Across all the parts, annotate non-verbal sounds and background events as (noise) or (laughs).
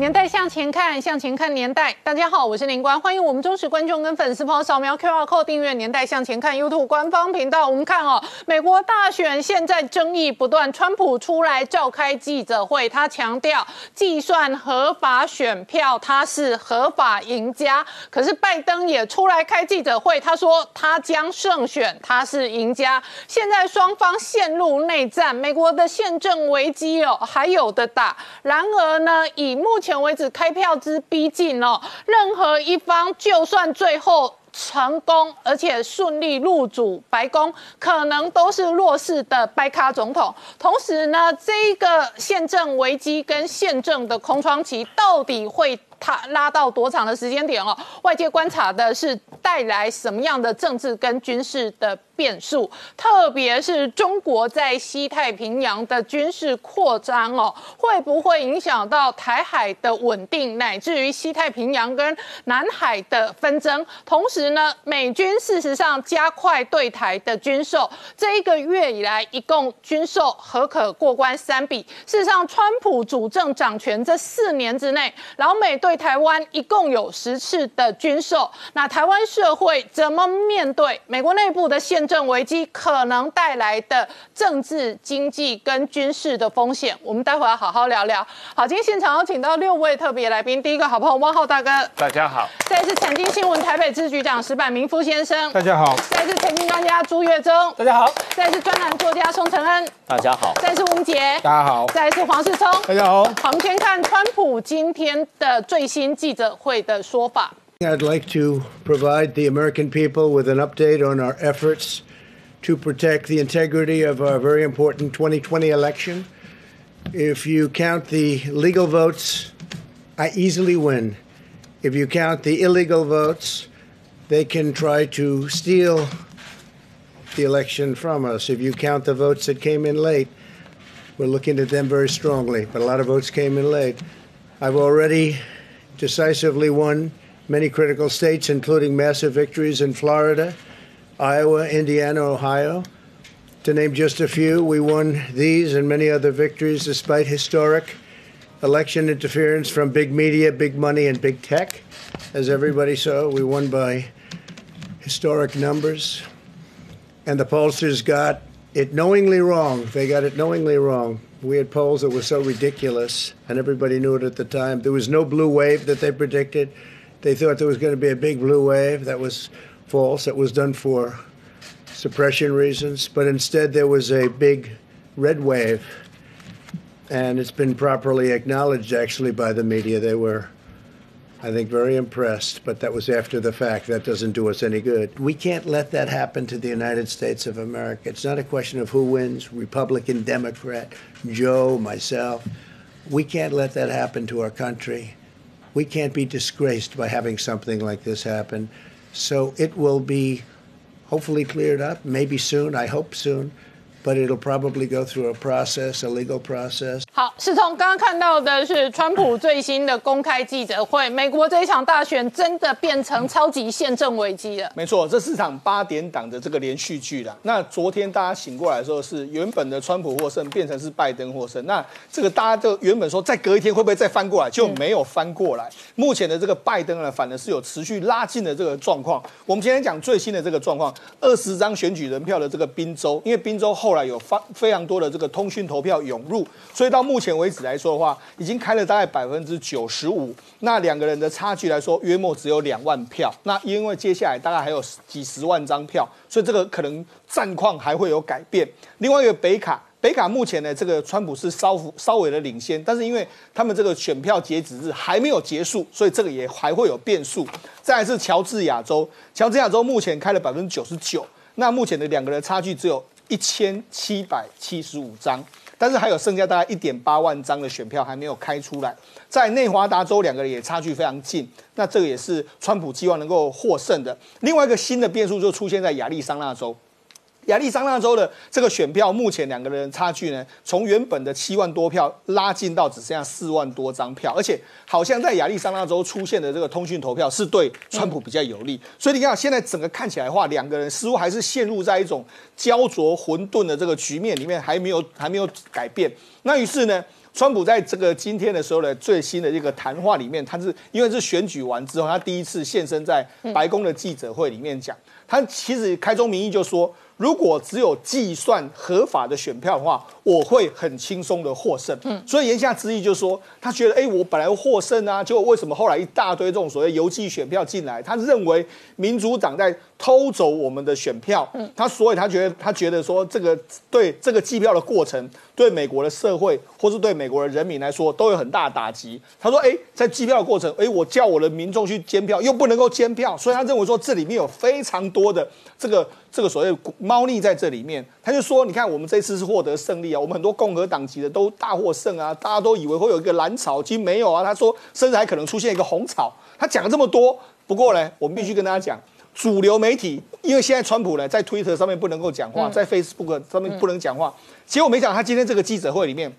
年代向前看，向前看年代。大家好，我是林官，欢迎我们忠实观众跟粉丝朋友扫描 QR Code 订阅《年代向前看》YouTube 官方频道。我们看哦，美国大选现在争议不断，川普出来召开记者会，他强调计算合法选票，他是合法赢家。可是拜登也出来开记者会，他说他将胜选，他是赢家。现在双方陷入内战，美国的宪政危机哦还有的打。然而呢，以目前前为止，开票之逼近哦，任何一方就算最后成功，而且顺利入主白宫，可能都是弱势的白卡总统。同时呢，这个宪政危机跟宪政的空窗期，到底会它拉到多长的时间点哦？外界观察的是带来什么样的政治跟军事的？变数，特别是中国在西太平洋的军事扩张哦，会不会影响到台海的稳定，乃至于西太平洋跟南海的纷争？同时呢，美军事实上加快对台的军售，这一个月以来一共军售何可过关三笔。事实上，川普主政掌权这四年之内，老美对台湾一共有十次的军售。那台湾社会怎么面对美国内部的宪？政危机可能带来的政治、经济跟军事的风险，我们待会要好好聊聊。好，今天现场有请到六位特别来宾，第一个好朋友汪浩大哥，大家好；再是财经新闻台北支局长石柏明夫先生，大家好；再是财经专家朱月忠，大家好；再是专栏作家宋承恩，大家好；再是吴杰，大家好；再是黄世聪，大家好。好，我们先看川普今天的最新记者会的说法。I'd like to provide the American people with an update on our efforts to protect the integrity of our very important 2020 election. If you count the legal votes, I easily win. If you count the illegal votes, they can try to steal the election from us. If you count the votes that came in late, we're looking at them very strongly, but a lot of votes came in late. I've already decisively won many critical states, including massive victories in Florida, Iowa, Indiana, Ohio. To name just a few, we won these and many other victories despite historic election interference from big media, big money, and big tech. As everybody saw, we won by historic numbers. And the pollsters got it knowingly wrong. They got it knowingly wrong. We had polls that were so ridiculous, and everybody knew it at the time. There was no blue wave that they predicted. They thought there was going to be a big blue wave. That was false. That was done for suppression reasons. But instead, there was a big red wave. And it's been properly acknowledged, actually, by the media. They were, I think, very impressed. But that was after the fact. That doesn't do us any good. We can't let that happen to the United States of America. It's not a question of who wins Republican, Democrat, Joe, myself. We can't let that happen to our country we can't be disgraced by having something like this happen. So it will be hopefully cleared up, maybe soon, I hope soon. But it'll probably go through a process, a legal process. 好，是从刚刚看到的是川普最新的公开记者会。美国这一场大选真的变成超级宪政危机了。没错，这是场八点档的这个连续剧了。那昨天大家醒过来的时候，是原本的川普获胜，变成是拜登获胜。那这个大家就原本说再隔一天会不会再翻过来，就没有翻过来。目前的这个拜登呢，反而是有持续拉近的这个状况。我们今天讲最新的这个状况，二十张选举人票的这个宾州，因为宾州后。后来有发非常多的这个通讯投票涌入，所以到目前为止来说的话，已经开了大概百分之九十五。那两个人的差距来说，约莫只有两万票。那因为接下来大概还有几十万张票，所以这个可能战况还会有改变。另外一个北卡，北卡目前呢，这个川普是稍稍微的领先，但是因为他们这个选票截止日还没有结束，所以这个也还会有变数。再来是乔治亚州，乔治亚州目前开了百分之九十九，那目前的两个人差距只有。一千七百七十五张，但是还有剩下大概一点八万张的选票还没有开出来。在内华达州，两个人也差距非常近，那这个也是川普希望能够获胜的。另外一个新的变数就出现在亚利桑那州，亚利桑那州的这个选票，目前两个人差距呢，从原本的七万多票拉近到只剩下四万多张票，而且好像在亚利桑那州出现的这个通讯投票是对川普比较有利，所以你看现在整个看起来的话，两个人似乎还是陷入在一种焦灼混沌的这个局面里面，还没有还没有改变。那于是呢？川普在这个今天的时候呢，最新的这个谈话里面，他是因为是选举完之后，他第一次现身在白宫的记者会里面讲，他其实开宗明义就说。如果只有计算合法的选票的话，我会很轻松的获胜。嗯，所以言下之意就是说，他觉得，哎，我本来获胜啊，结果为什么后来一大堆这种所谓邮寄选票进来？他认为民主党在偷走我们的选票。嗯，他所以他觉得，他觉得说，这个对这个计票的过程，对美国的社会或是对美国的人民来说，都有很大的打击。他说，哎，在计票的过程，哎，我叫我的民众去监票，又不能够监票，所以他认为说，这里面有非常多的这个。这个所谓猫腻在这里面，他就说：“你看，我们这次是获得胜利啊，我们很多共和党籍的都大获胜啊，大家都以为会有一个蓝草，其实没有啊。”他说：“甚至还可能出现一个红草。”他讲了这么多，不过呢，我们必须跟大家讲，主流媒体因为现在川普呢在推特上面不能够讲话，在 Facebook 上面不能讲话，结果没想到他今天这个记者会里面。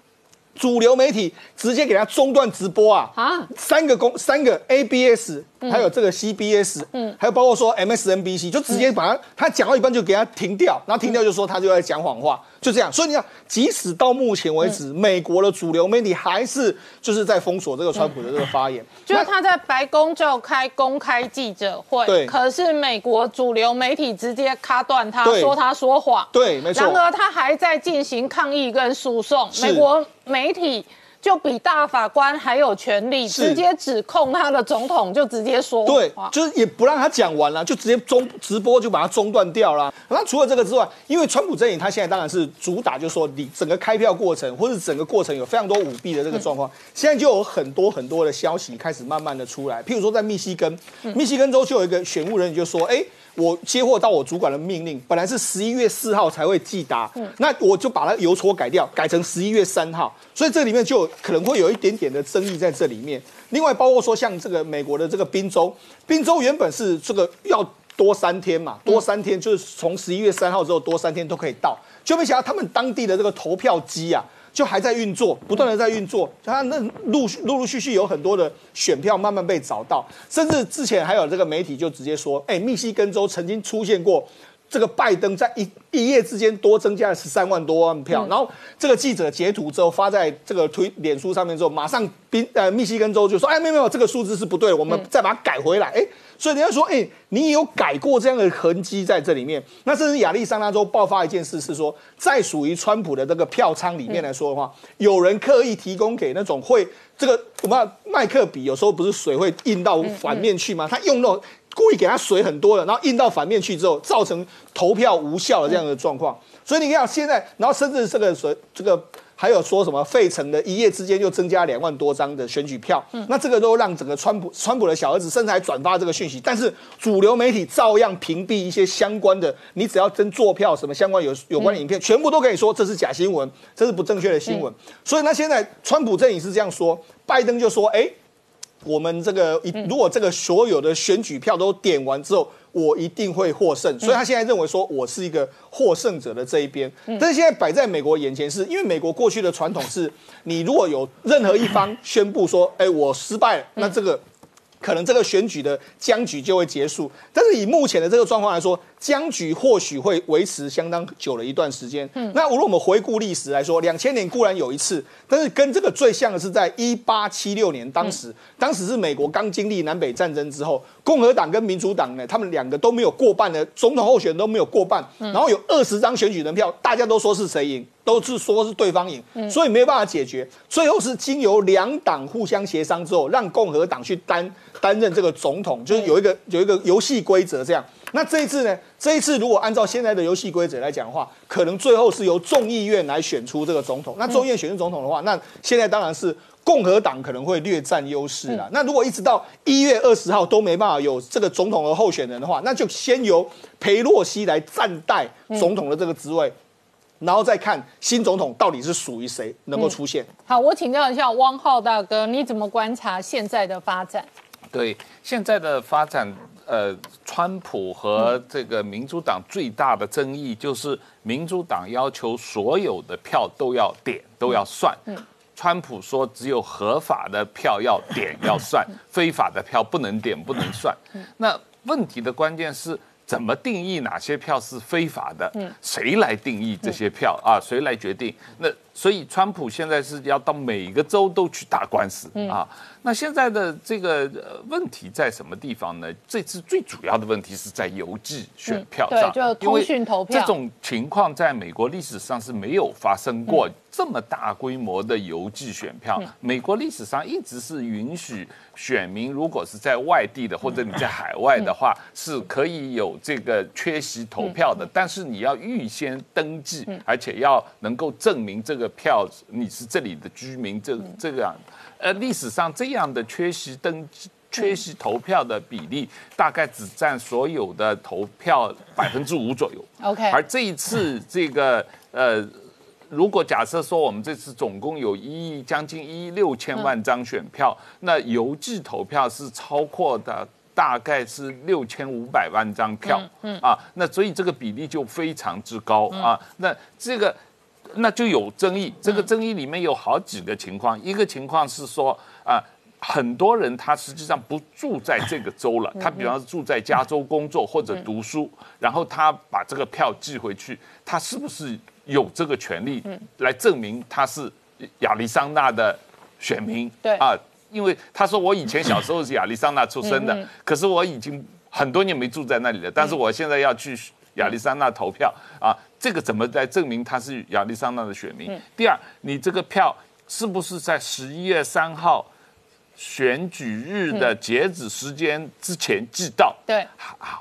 主流媒体直接给他中断直播啊！啊，三个公三个 ABS，还有这个 CBS，嗯，还有包括说 MSNBC，就直接把他他讲到一半就给他停掉，然后停掉就说他就在讲谎话。就这样，所以你看，即使到目前为止，美国的主流媒体还是就是在封锁这个川普的这个发言。就是他在白宫召开公开记者会，对，可是美国主流媒体直接卡断他，说他说谎。对，没错。然而他还在进行抗议跟诉讼，美国媒体。就比大法官还有权利，直接指控他的总统，就直接说对，就是也不让他讲完了，就直接中直播就把它中断掉了。那除了这个之外，因为川普阵营他现在当然是主打，就是说你整个开票过程或者整个过程有非常多舞弊的这个状况，现在就有很多很多的消息开始慢慢的出来。譬如说在密西根，密西根州就有一个选务人员就说，哎。我接获到我主管的命令，本来是十一月四号才会寄达，那我就把它邮戳改掉，改成十一月三号，所以这里面就可能会有一点点的争议在这里面。另外，包括说像这个美国的这个宾州，宾州原本是这个要多三天嘛，多三天就是从十一月三号之后多三天都可以到，就没想到他们当地的这个投票机啊。就还在运作，不断的在运作，他那陆续陆陆续续有很多的选票慢慢被找到，甚至之前还有这个媒体就直接说，哎，密西根州曾经出现过这个拜登在一一夜之间多增加了十三万多万票，然后这个记者截图之后发在这个推脸书上面之后，马上宾呃密西根州就说，哎，没有没有，这个数字是不对，我们再把它改回来，哎。所以人家说，哎，你有改过这样的痕迹在这里面。那甚至亚利桑那州爆发一件事，是说在属于川普的这个票仓里面来说的话，有人刻意提供给那种会这个我们麦克笔有时候不是水会印到反面去吗？他用那种故意给他水很多的，然后印到反面去之后，造成投票无效的这样的状况。所以你看现在，然后甚至这个水这个。还有说什么费城的一夜之间就增加两万多张的选举票，那这个都让整个川普川普的小儿子甚至还转发这个讯息，但是主流媒体照样屏蔽一些相关的，你只要真做票什么相关有有关的影片，全部都可以说这是假新闻，这是不正确的新闻。所以那现在川普阵营是这样说，拜登就说，哎，我们这个一如果这个所有的选举票都点完之后。我一定会获胜，所以他现在认为说我是一个获胜者的这一边。但是现在摆在美国眼前，是因为美国过去的传统是，(laughs) 你如果有任何一方宣布说，哎，我失败了，那这个可能这个选举的僵局就会结束。但是以目前的这个状况来说，僵局或许会维持相当久的一段时间。嗯，那如果我们回顾历史来说，两千年固然有一次，但是跟这个最像的是在一八七六年，当时当时是美国刚经历南北战争之后，共和党跟民主党呢，他们两个都没有过半的总统候选人都没有过半，然后有二十张选举人票，大家都说是谁赢，都是说是对方赢，所以没有办法解决。最后是经由两党互相协商之后，让共和党去担担任这个总统，就是有一个有一个游戏规则这样。那这一次呢？这一次如果按照现在的游戏规则来讲的话，可能最后是由众议院来选出这个总统。那众议院选出总统的话，那现在当然是共和党可能会略占优势了。那如果一直到一月二十号都没办法有这个总统的候选人的话，那就先由裴洛西来暂代总统的这个职位，然后再看新总统到底是属于谁能够出现。好，我请教一下汪浩大哥，你怎么观察现在的发展？对现在的发展。呃，川普和这个民主党最大的争议就是民主党要求所有的票都要点都要算，川普说只有合法的票要点要算，(laughs) 非法的票不能点不能算。那问题的关键是。怎么定义哪些票是非法的？嗯，谁来定义这些票啊？谁来决定？那所以川普现在是要到每个州都去打官司啊。那现在的这个问题在什么地方呢？这次最主要的问题是在邮寄选票上，就通讯投票这种情况在美国历史上是没有发生过这么大规模的邮寄选票。美国历史上一直是允许选民如果是在外地的或者你在海外的话，是可以有。这个缺席投票的，但是你要预先登记，而且要能够证明这个票你是这里的居民，这这样，呃，历史上这样的缺席登记、缺席投票的比例，大概只占所有的投票百分之五左右。OK，而这一次这个呃，如果假设说我们这次总共有一亿将近一亿六千万张选票，那邮寄投票是超过的。大概是六千五百万张票，嗯啊，那所以这个比例就非常之高啊。那这个那就有争议，这个争议里面有好几个情况。一个情况是说啊，很多人他实际上不住在这个州了，他比方说住在加州工作或者读书，然后他把这个票寄回去，他是不是有这个权利来证明他是亚利桑那的选民？对啊。因为他说我以前小时候是亚利桑那出生的，可是我已经很多年没住在那里了。但是我现在要去亚利桑那投票啊，这个怎么来证明他是亚利桑那的选民？第二，你这个票是不是在十一月三号选举日的截止时间之前寄到？对，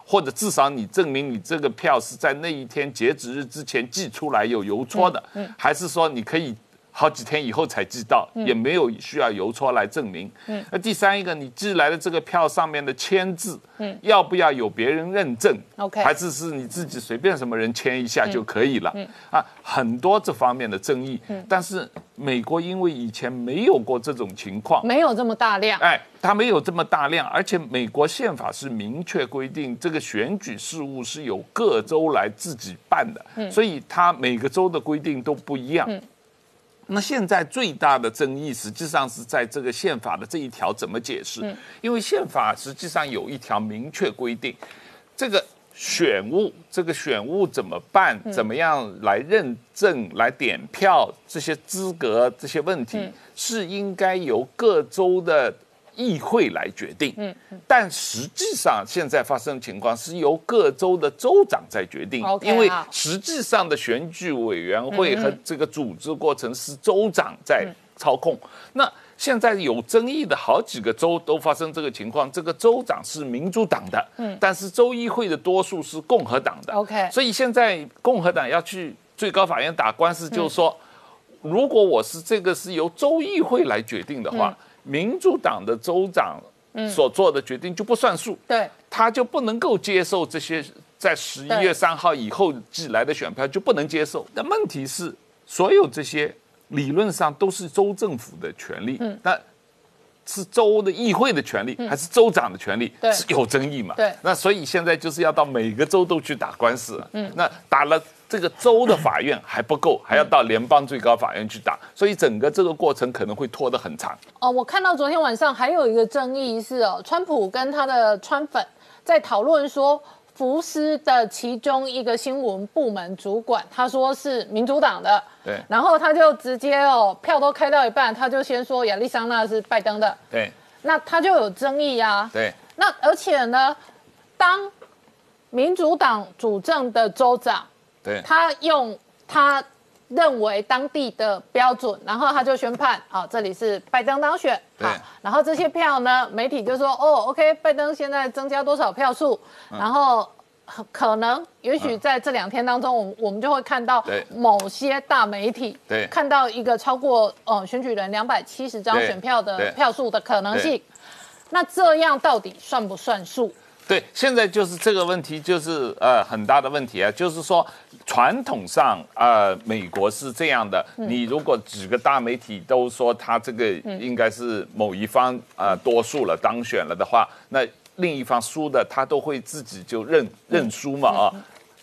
或者至少你证明你这个票是在那一天截止日之前寄出来有邮戳的，还是说你可以？好几天以后才寄到，也没有需要邮戳来证明。那第三一个，你寄来的这个票上面的签字，要不要有别人认证？OK，还是是你自己随便什么人签一下就可以了？啊，很多这方面的争议。但是美国因为以前没有过这种情况，没有这么大量。哎，它没有这么大量，而且美国宪法是明确规定，这个选举事务是由各州来自己办的，所以它每个州的规定都不一样。那现在最大的争议实际上是在这个宪法的这一条怎么解释？因为宪法实际上有一条明确规定，这个选务，这个选务怎么办？怎么样来认证、来点票？这些资格、这些问题是应该由各州的。议会来决定，嗯，但实际上现在发生情况是由各州的州长在决定，因为实际上的选举委员会和这个组织过程是州长在操控。那现在有争议的好几个州都发生这个情况，这个州长是民主党的，嗯，但是州议会的多数是共和党的，OK，所以现在共和党要去最高法院打官司，就是说，如果我是这个是由州议会来决定的话。民主党的州长所做的决定就不算数，对，他就不能够接受这些在十一月三号以后寄来的选票就不能接受。但问题是，所有这些理论上都是州政府的权利，那是州的议会的权利还是州长的权利是有争议嘛？对，那所以现在就是要到每个州都去打官司，嗯，那打了。这个州的法院还不够，还要到联邦最高法院去打，所以整个这个过程可能会拖得很长。哦，我看到昨天晚上还有一个争议是哦，川普跟他的川粉在讨论说，福斯的其中一个新闻部门主管，他说是民主党的，对，然后他就直接哦，票都开到一半，他就先说亚利桑那是拜登的，对，那他就有争议啊，对，那而且呢，当民主党主政的州长。他用他认为当地的标准，然后他就宣判，好，这里是拜登当选，好，然后这些票呢，媒体就说，哦，OK，拜登现在增加多少票数，然后可能也许在这两天当中，我我们就会看到某些大媒体看到一个超过呃选举人两百七十张选票的票数的可能性，那这样到底算不算数？对，现在就是这个问题，就是呃很大的问题啊，就是说传统上呃美国是这样的，你如果几个大媒体都说他这个应该是某一方呃多数了当选了的话，那另一方输的，他都会自己就认认输嘛啊。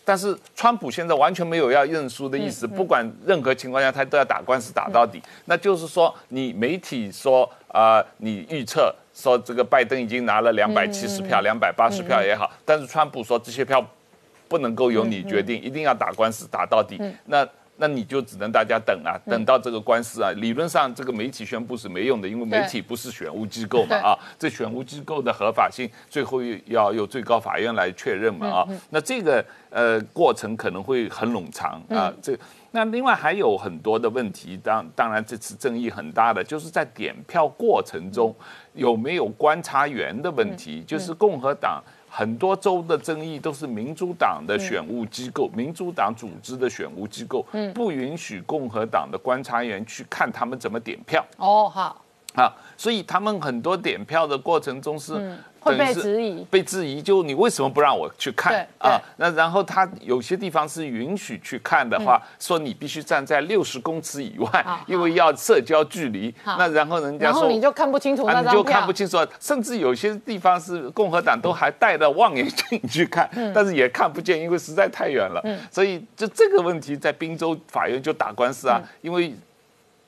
但是川普现在完全没有要认输的意思，不管任何情况下他都要打官司打到底。那就是说，你媒体说啊，你预测说这个拜登已经拿了两百七十票、两百八十票也好，但是川普说这些票不能够由你决定，一定要打官司打到底。那那你就只能大家等啊，等到这个官司啊。理论上，这个媒体宣布是没用的，因为媒体不是选务机构嘛啊。这选务机构的合法性，最后要由最高法院来确认嘛啊。那这个呃过程可能会很冗长啊。这那另外还有很多的问题，当当然这次争议很大的，就是在点票过程中有没有观察员的问题，就是共和党。很多州的争议都是民主党的选务机构，民主党组织的选务机构，不允许共和党的观察员去看他们怎么点票。哦，好。啊，所以他们很多点票的过程中是会被质疑，被质疑，就你为什么不让我去看啊？那然后他有些地方是允许去看的话，说你必须站在六十公尺以外，因为要社交距离。那然后人家说你就看不清楚你就看不清楚，甚至有些地方是共和党都还戴着望远镜去看，但是也看不见，因为实在太远了。所以就这个问题在宾州法院就打官司啊，因为。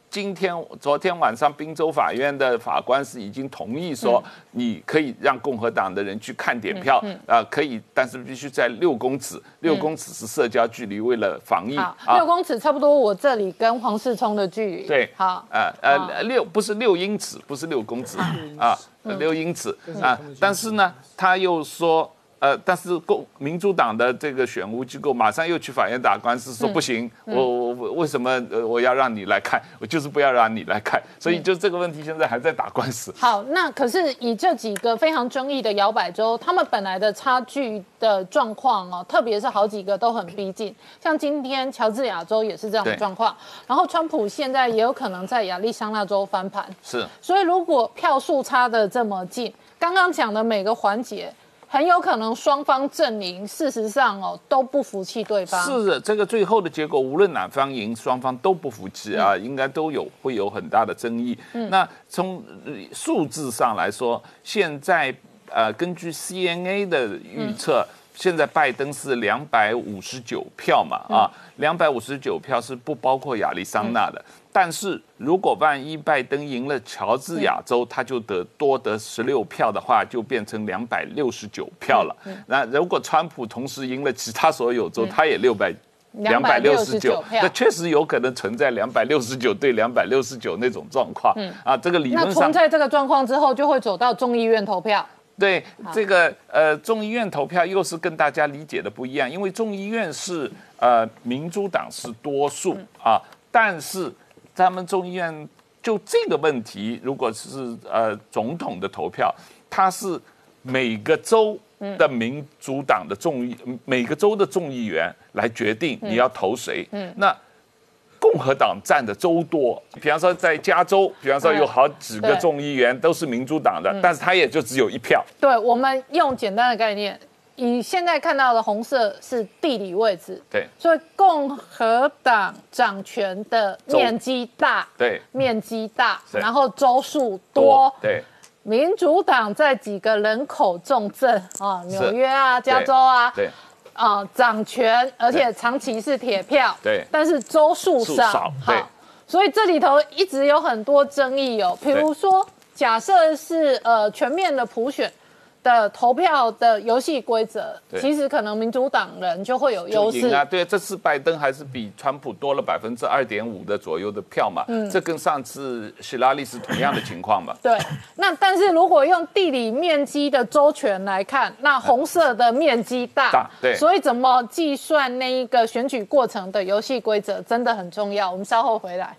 今天、昨天晚上，宾州法院的法官是已经同意说，你可以让共和党的人去看点票，啊，可以，但是必须在六公尺，六公尺是社交距离，为了防疫。六公尺差不多，我这里跟黄世聪的距离。对，好，呃呃，六不是六英尺，不是六公尺啊，六英尺啊，但是呢，他又说。呃，但是共民主党的这个选务机构马上又去法院打官司，说不行，我我为什么呃我要让你来看，我就是不要让你来看，所以就这个问题现在还在打官司。好，那可是以这几个非常争议的摇摆州，他们本来的差距的状况哦，特别是好几个都很逼近，像今天乔治亚州也是这样的状况，然后川普现在也有可能在亚利桑那州翻盘，是，所以如果票数差的这么近，刚刚讲的每个环节。很有可能双方阵营事实上哦都不服气对方。是的，这个最后的结果无论哪方赢，双方都不服气啊，应该都有会有很大的争议。嗯那从数字上来说，现在呃根据 CNA 的预测，现在拜登是两百五十九票嘛啊，两百五十九票是不包括亚利桑那的。但是如果万一拜登赢了乔治亚州，他就得多得十六票的话，就变成两百六十九票了。那如果川普同时赢了其他所有州，他也六百两百六十九票，那确实有可能存在两百六十九对两百六十九那种状况。啊，这个理论上，存在这个状况之后，就会走到众议院投票。对，这个呃众议院投票又是跟大家理解的不一样，因为众议院是呃民主党是多数啊，但是。他们众议院就这个问题，如果是呃总统的投票，他是每个州的民主党的众议，每个州的众议员来决定你要投谁。嗯那共和党占的州多，比方说在加州，比方说有好几个众议员都是民主党的，但是他也就只有一票。对，我们用简单的概念。你现在看到的红色是地理位置，对，所以共和党掌权的面积大，对，面积大，然后州数多，对，民主党在几个人口重镇啊，纽约啊，加州啊，对，啊，掌权，而且长期是铁票，对，但是州数少，好，所以这里头一直有很多争议哦，比如说，假设是呃全面的普选。的投票的游戏规则，其实可能民主党人就会有优势啊。对，这次拜登还是比川普多了百分之二点五的左右的票嘛。嗯，这跟上次希拉里是同样的情况嘛。对，那但是如果用地理面积的周全来看，那红色的面积大，大对，所以怎么计算那一个选举过程的游戏规则真的很重要。我们稍后回来。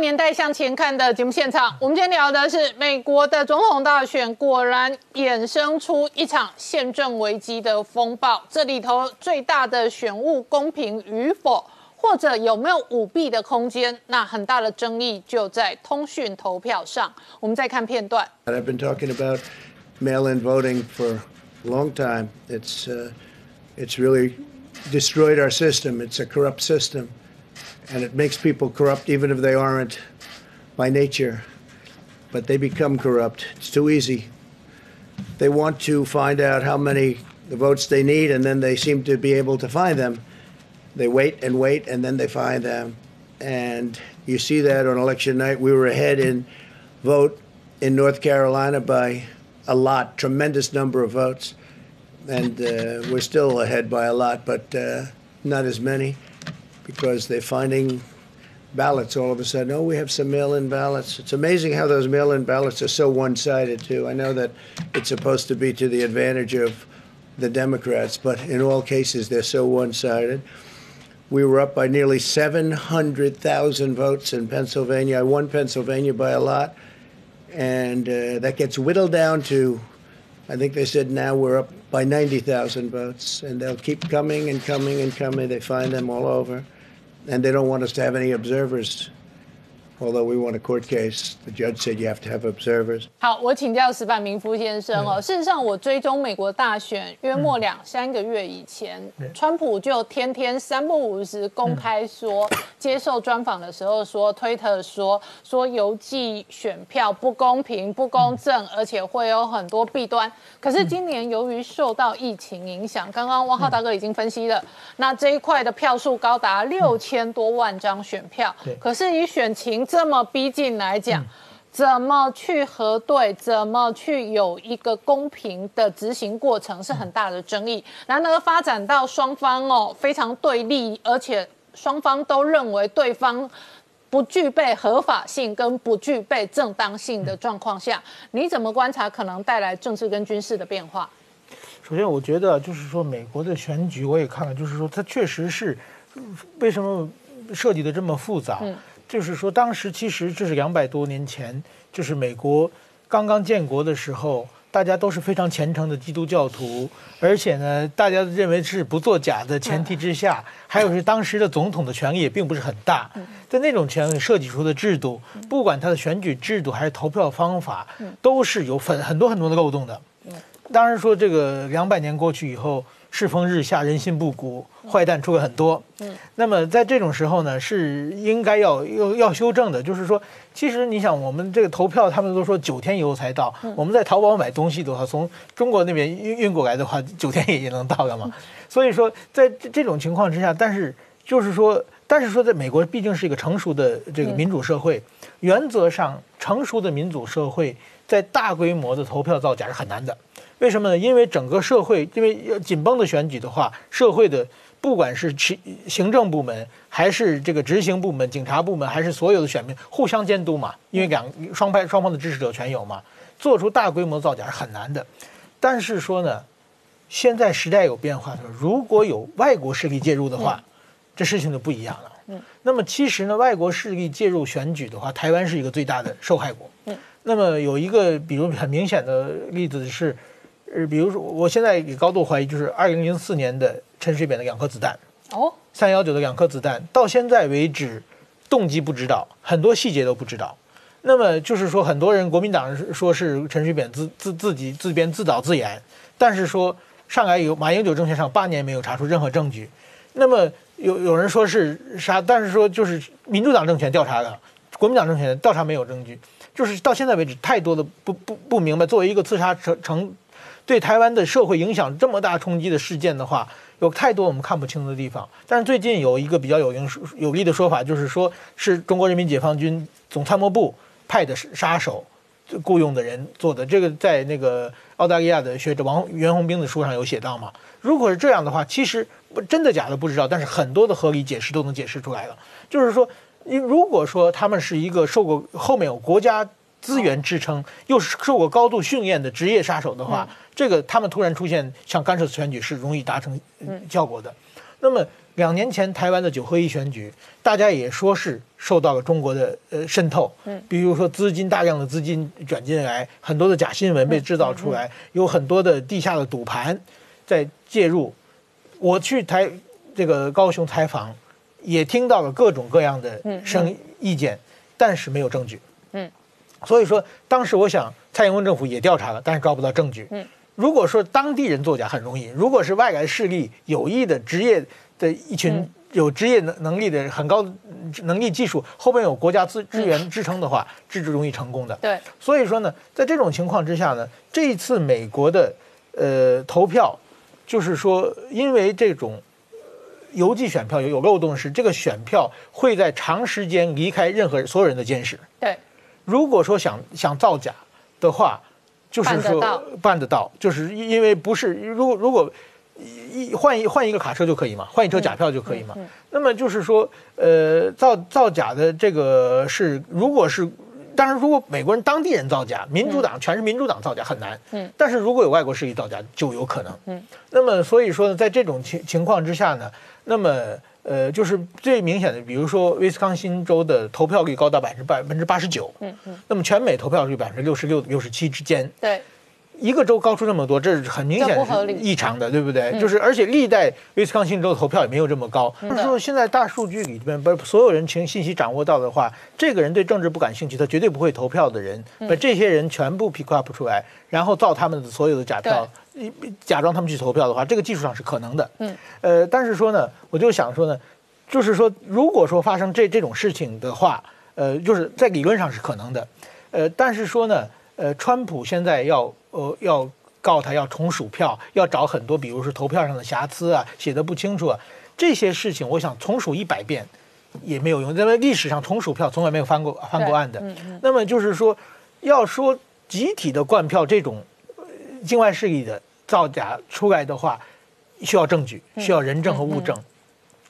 年代向前看的节目现场，我们今天聊的是美国的总统大选，果然衍生出一场宪政危机的风暴。这里头最大的选务公平与否，或者有没有舞弊的空间，那很大的争议就在通讯投票上。我们再看片段。I've been talking about mail-in voting for a long time. It's it's really destroyed our system. It's a corrupt system, and it makes people corrupt even if they aren't by nature. But they become corrupt. It's too easy. They want to find out how many the votes they need, and then they seem to be able to find them. They wait and wait, and then they find them. And you see that on election night. We were ahead in vote in North Carolina by a lot, tremendous number of votes. And uh, we're still ahead by a lot, but uh, not as many because they're finding ballots all of a sudden. Oh, we have some mail in ballots. It's amazing how those mail in ballots are so one sided, too. I know that it's supposed to be to the advantage of the Democrats, but in all cases, they're so one sided. We were up by nearly 700,000 votes in Pennsylvania. I won Pennsylvania by a lot, and uh, that gets whittled down to, I think they said now we're up by 90,000 votes, and they'll keep coming and coming and coming. They find them all over, and they don't want us to have any observers. Although we won a court case, the judge said you have to have observers. 好，我请教石板明夫先生哦。事实上，我追踪美国大选约莫两三个月以前，川普就天天三不五时公开说，接受专访的时候说，推特说说邮寄选票不公平、不公正，而且会有很多弊端。可是今年由于受到疫情影响，刚刚汪浩大哥已经分析了，那这一块的票数高达六千多万张选票，可是以选情。这么逼近来讲，怎么去核对，怎么去有一个公平的执行过程，是很大的争议。然而发展到双方哦非常对立，而且双方都认为对方不具备合法性跟不具备正当性的状况下，你怎么观察可能带来政治跟军事的变化？首先，我觉得就是说美国的选举，我也看了，就是说它确实是为什么设计的这么复杂。就是说，当时其实这是两百多年前，就是美国刚刚建国的时候，大家都是非常虔诚的基督教徒，而且呢，大家认为是不作假的前提之下，还有是当时的总统的权力也并不是很大，在那种权力设计出的制度，不管他的选举制度还是投票方法，都是有很很多很多的漏洞的。当然说，这个两百年过去以后。世风日下，人心不古，坏蛋出了很多。嗯，那么在这种时候呢，是应该要要要修正的。就是说，其实你想，我们这个投票，他们都说九天以后才到。我们在淘宝买东西的话，从中国那边运运过来的话，九天也也能到的嘛。所以说，在这种情况之下，但是就是说，但是说，在美国毕竟是一个成熟的这个民主社会，原则上成熟的民主社会，在大规模的投票造假是很难的。为什么呢？因为整个社会，因为要紧绷的选举的话，社会的不管是行行政部门，还是这个执行部门、警察部门，还是所有的选民互相监督嘛，因为两双派双方的支持者全有嘛，做出大规模造假是很难的。但是说呢，现在时代有变化，如果有外国势力介入的话，这事情就不一样了。嗯，那么其实呢，外国势力介入选举的话，台湾是一个最大的受害国。嗯，那么有一个比如很明显的例子是。呃，比如说，我现在也高度怀疑，就是二零零四年的陈水扁的两颗子弹，哦，三幺九的两颗子弹，到现在为止，动机不知道，很多细节都不知道。那么就是说，很多人国民党说是陈水扁自自自己自编自导自演，但是说上海有马英九政权上八年没有查出任何证据。那么有有人说是杀，但是说就是民主党政权调查的，国民党政权调查没有证据，就是到现在为止，太多的不不不明白。作为一个刺杀成成。对台湾的社会影响这么大冲击的事件的话，有太多我们看不清的地方。但是最近有一个比较有影有力的说法，就是说是中国人民解放军总参谋部派的杀手雇佣的人做的。这个在那个澳大利亚的学者王袁宏兵的书上有写到嘛。如果是这样的话，其实真的假的不知道，但是很多的合理解释都能解释出来了。就是说，你如果说他们是一个受过后面有国家资源支撑，又是受过高度训练的职业杀手的话。这个他们突然出现，像干涉选举是容易达成效果的。那么两年前台湾的九合一选举，大家也说是受到了中国的呃渗透，嗯，比如说资金大量的资金卷进来，很多的假新闻被制造出来，有很多的地下的赌盘在介入。我去台这个高雄采访，也听到了各种各样的声意见，但是没有证据。嗯，所以说当时我想。蔡英文政府也调查了，但是抓不到证据。嗯，如果说当地人作假很容易，如果是外来势力有意的职业的一群有职业能能力的很高能力技术，后面有国家资资源支撑的话，这是容易成功的。对，所以说呢，在这种情况之下呢，这一次美国的呃投票，就是说因为这种邮寄选票有有漏洞是这个选票会在长时间离开任何所有人的监视。对，如果说想想造假的话，就是说办得到就是因为不是如果如果一一换一换一个卡车就可以嘛，换一车假票就可以嘛。那么就是说，呃，造造假的这个是，如果是。当然，如果美国人当地人造假，民主党全是民主党造假很难。嗯，但是如果有外国势力造假，就有可能。嗯，那么所以说呢，在这种情情况之下呢，那么呃，就是最明显的，比如说威斯康星州的投票率高达百分之百分之八十九。嗯嗯，那么全美投票率百分之六十六六十七之间。对，一个州高出这么多，这是很明显异常的，对不对？就是而且历代威斯康星州的投票也没有这么高。就是说现在大数据里边，不是所有人情信息掌握到的话，这个人对政治不感兴趣，他绝对不会投票的人，把这些人全部 pick up 出来，然后造他们的所有的假票。假装他们去投票的话，这个技术上是可能的。嗯，呃，但是说呢，我就想说呢，就是说，如果说发生这这种事情的话，呃，就是在理论上是可能的，呃，但是说呢，呃，川普现在要呃要告他要重数票，要找很多，比如说投票上的瑕疵啊，写的不清楚啊，这些事情，我想重数一百遍也没有用，因为历史上重数票从来没有翻过翻过案的。那么就是说，要说集体的灌票这种呃境外势力的造假出来的话，需要证据，需要人证和物证。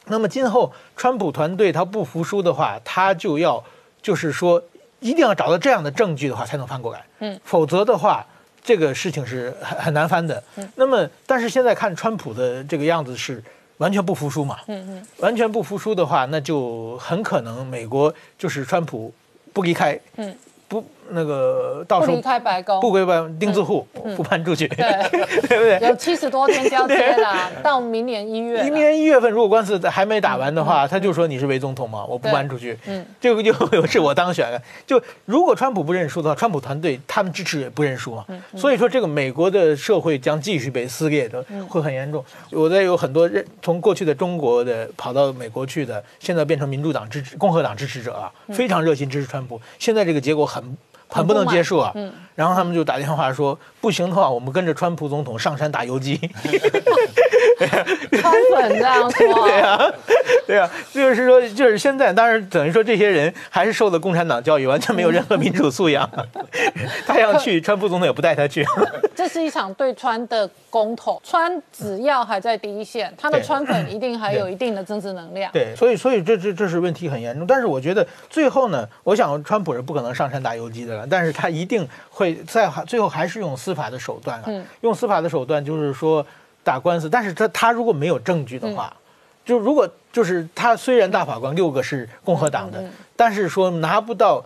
那么今后川普团队他不服输的话，他就要就是说一定要找到这样的证据的话才能翻过来，嗯，否则的话这个事情是很很难翻的。嗯。那么但是现在看川普的这个样子是完全不服输嘛，嗯嗯，完全不服输的话，那就很可能美国就是川普不离开，嗯，不那个到时候不离开白宫，不归办钉子户，不搬出去，对 (laughs) 对不对？有七十多天交接啦，到明年一月。明年一月份，如果官司还没打完的话，他就说你是伪总统嘛，我不搬出去，嗯，这个就 (laughs) 是我当选了。就如果川普不认输的话，川普团队他们支持也不认输嘛，所以说这个美国的社会将继续被撕裂的，会很严重。我在有很多认从过去的中国的跑到美国去的，现在变成民主党支持、共和党支持者了，非常热心支持川普。现在这个结果很。很不能接受啊，然后他们就打电话说，不行的话，我们跟着川普总统上山打游击。川粉这样说，对啊，对啊，就是说，就是现在，当然等于说这些人还是受了共产党教育，完全没有任何民主素养。(laughs) 他要去，川普总统也不带他去。(laughs) 这是一场对川的公投，川只要还在第一线，他的川粉一定还有一定的政治能量。对，所以所以这这这是问题很严重。但是我觉得最后呢，我想川普是不可能上山打游击的了，但是他一定会在最后还是用司法的手段啊，用司法的手段就是说打官司。但是他他如果没有证据的话，就如果就是他虽然大法官六个是共和党的，但是说拿不到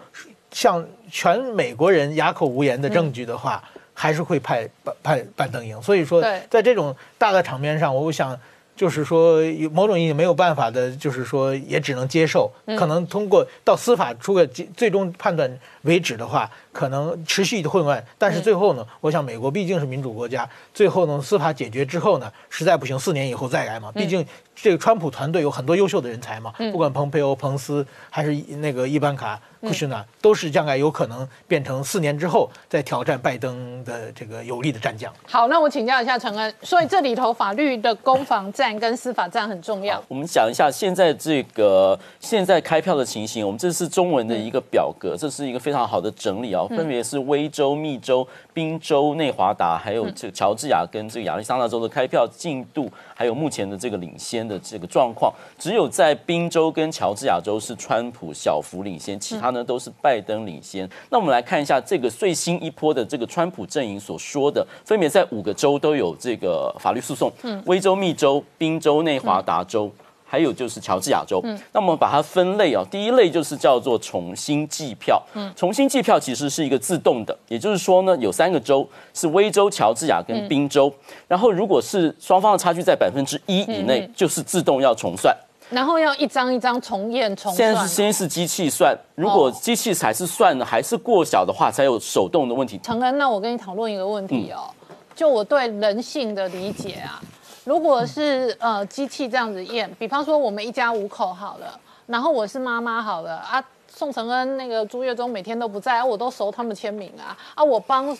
像全美国人哑口无言的证据的话，还是会派派派拜登赢。所以说，在这种大的场面上，我想。就是说，有某种意义没有办法的，就是说也只能接受。可能通过到司法出个最终判断为止的话，可能持续的混乱。但是最后呢，我想美国毕竟是民主国家，最后呢司法解决之后呢，实在不行，四年以后再来嘛。毕竟这个川普团队有很多优秀的人才嘛，不管蓬佩奥、彭斯还是那个伊班卡。库什纳都是将来有可能变成四年之后再挑战拜登的这个有力的战将。好，那我请教一下陈恩，所以这里头法律的攻防战跟司法战很重要。我们讲一下现在这个现在开票的情形。我们这是中文的一个表格，这是一个非常好的整理啊，分别是威州、密州、宾州、内华达，还有这个乔治亚跟这个亚利桑那州的开票进度，还有目前的这个领先的这个状况。只有在宾州跟乔治亚州是川普小幅领先，其他呢都是拜登领先。那我们来看一下这个最新一波的这个川普阵营所说的，分别在五个州都有这个法律诉讼，威州、密州、宾州、内华达州。还有就是乔治亚州，那我们把它分类哦。第一类就是叫做重新计票，嗯重新计票其实是一个自动的，也就是说呢，有三个州是威州、乔治亚跟宾州，然后如果是双方的差距在百分之一以内，就是自动要重算。然后要一张一张重验重算现在是。先是机器算，如果机器还是算的还是过小的话，才有手动的问题。陈恩，那我跟你讨论一个问题哦。就我对人性的理解啊，如果是呃机器这样子验，比方说我们一家五口好了，然后我是妈妈好了啊。宋承恩、那个朱月忠每天都不在，我都熟他们签名啊啊！我帮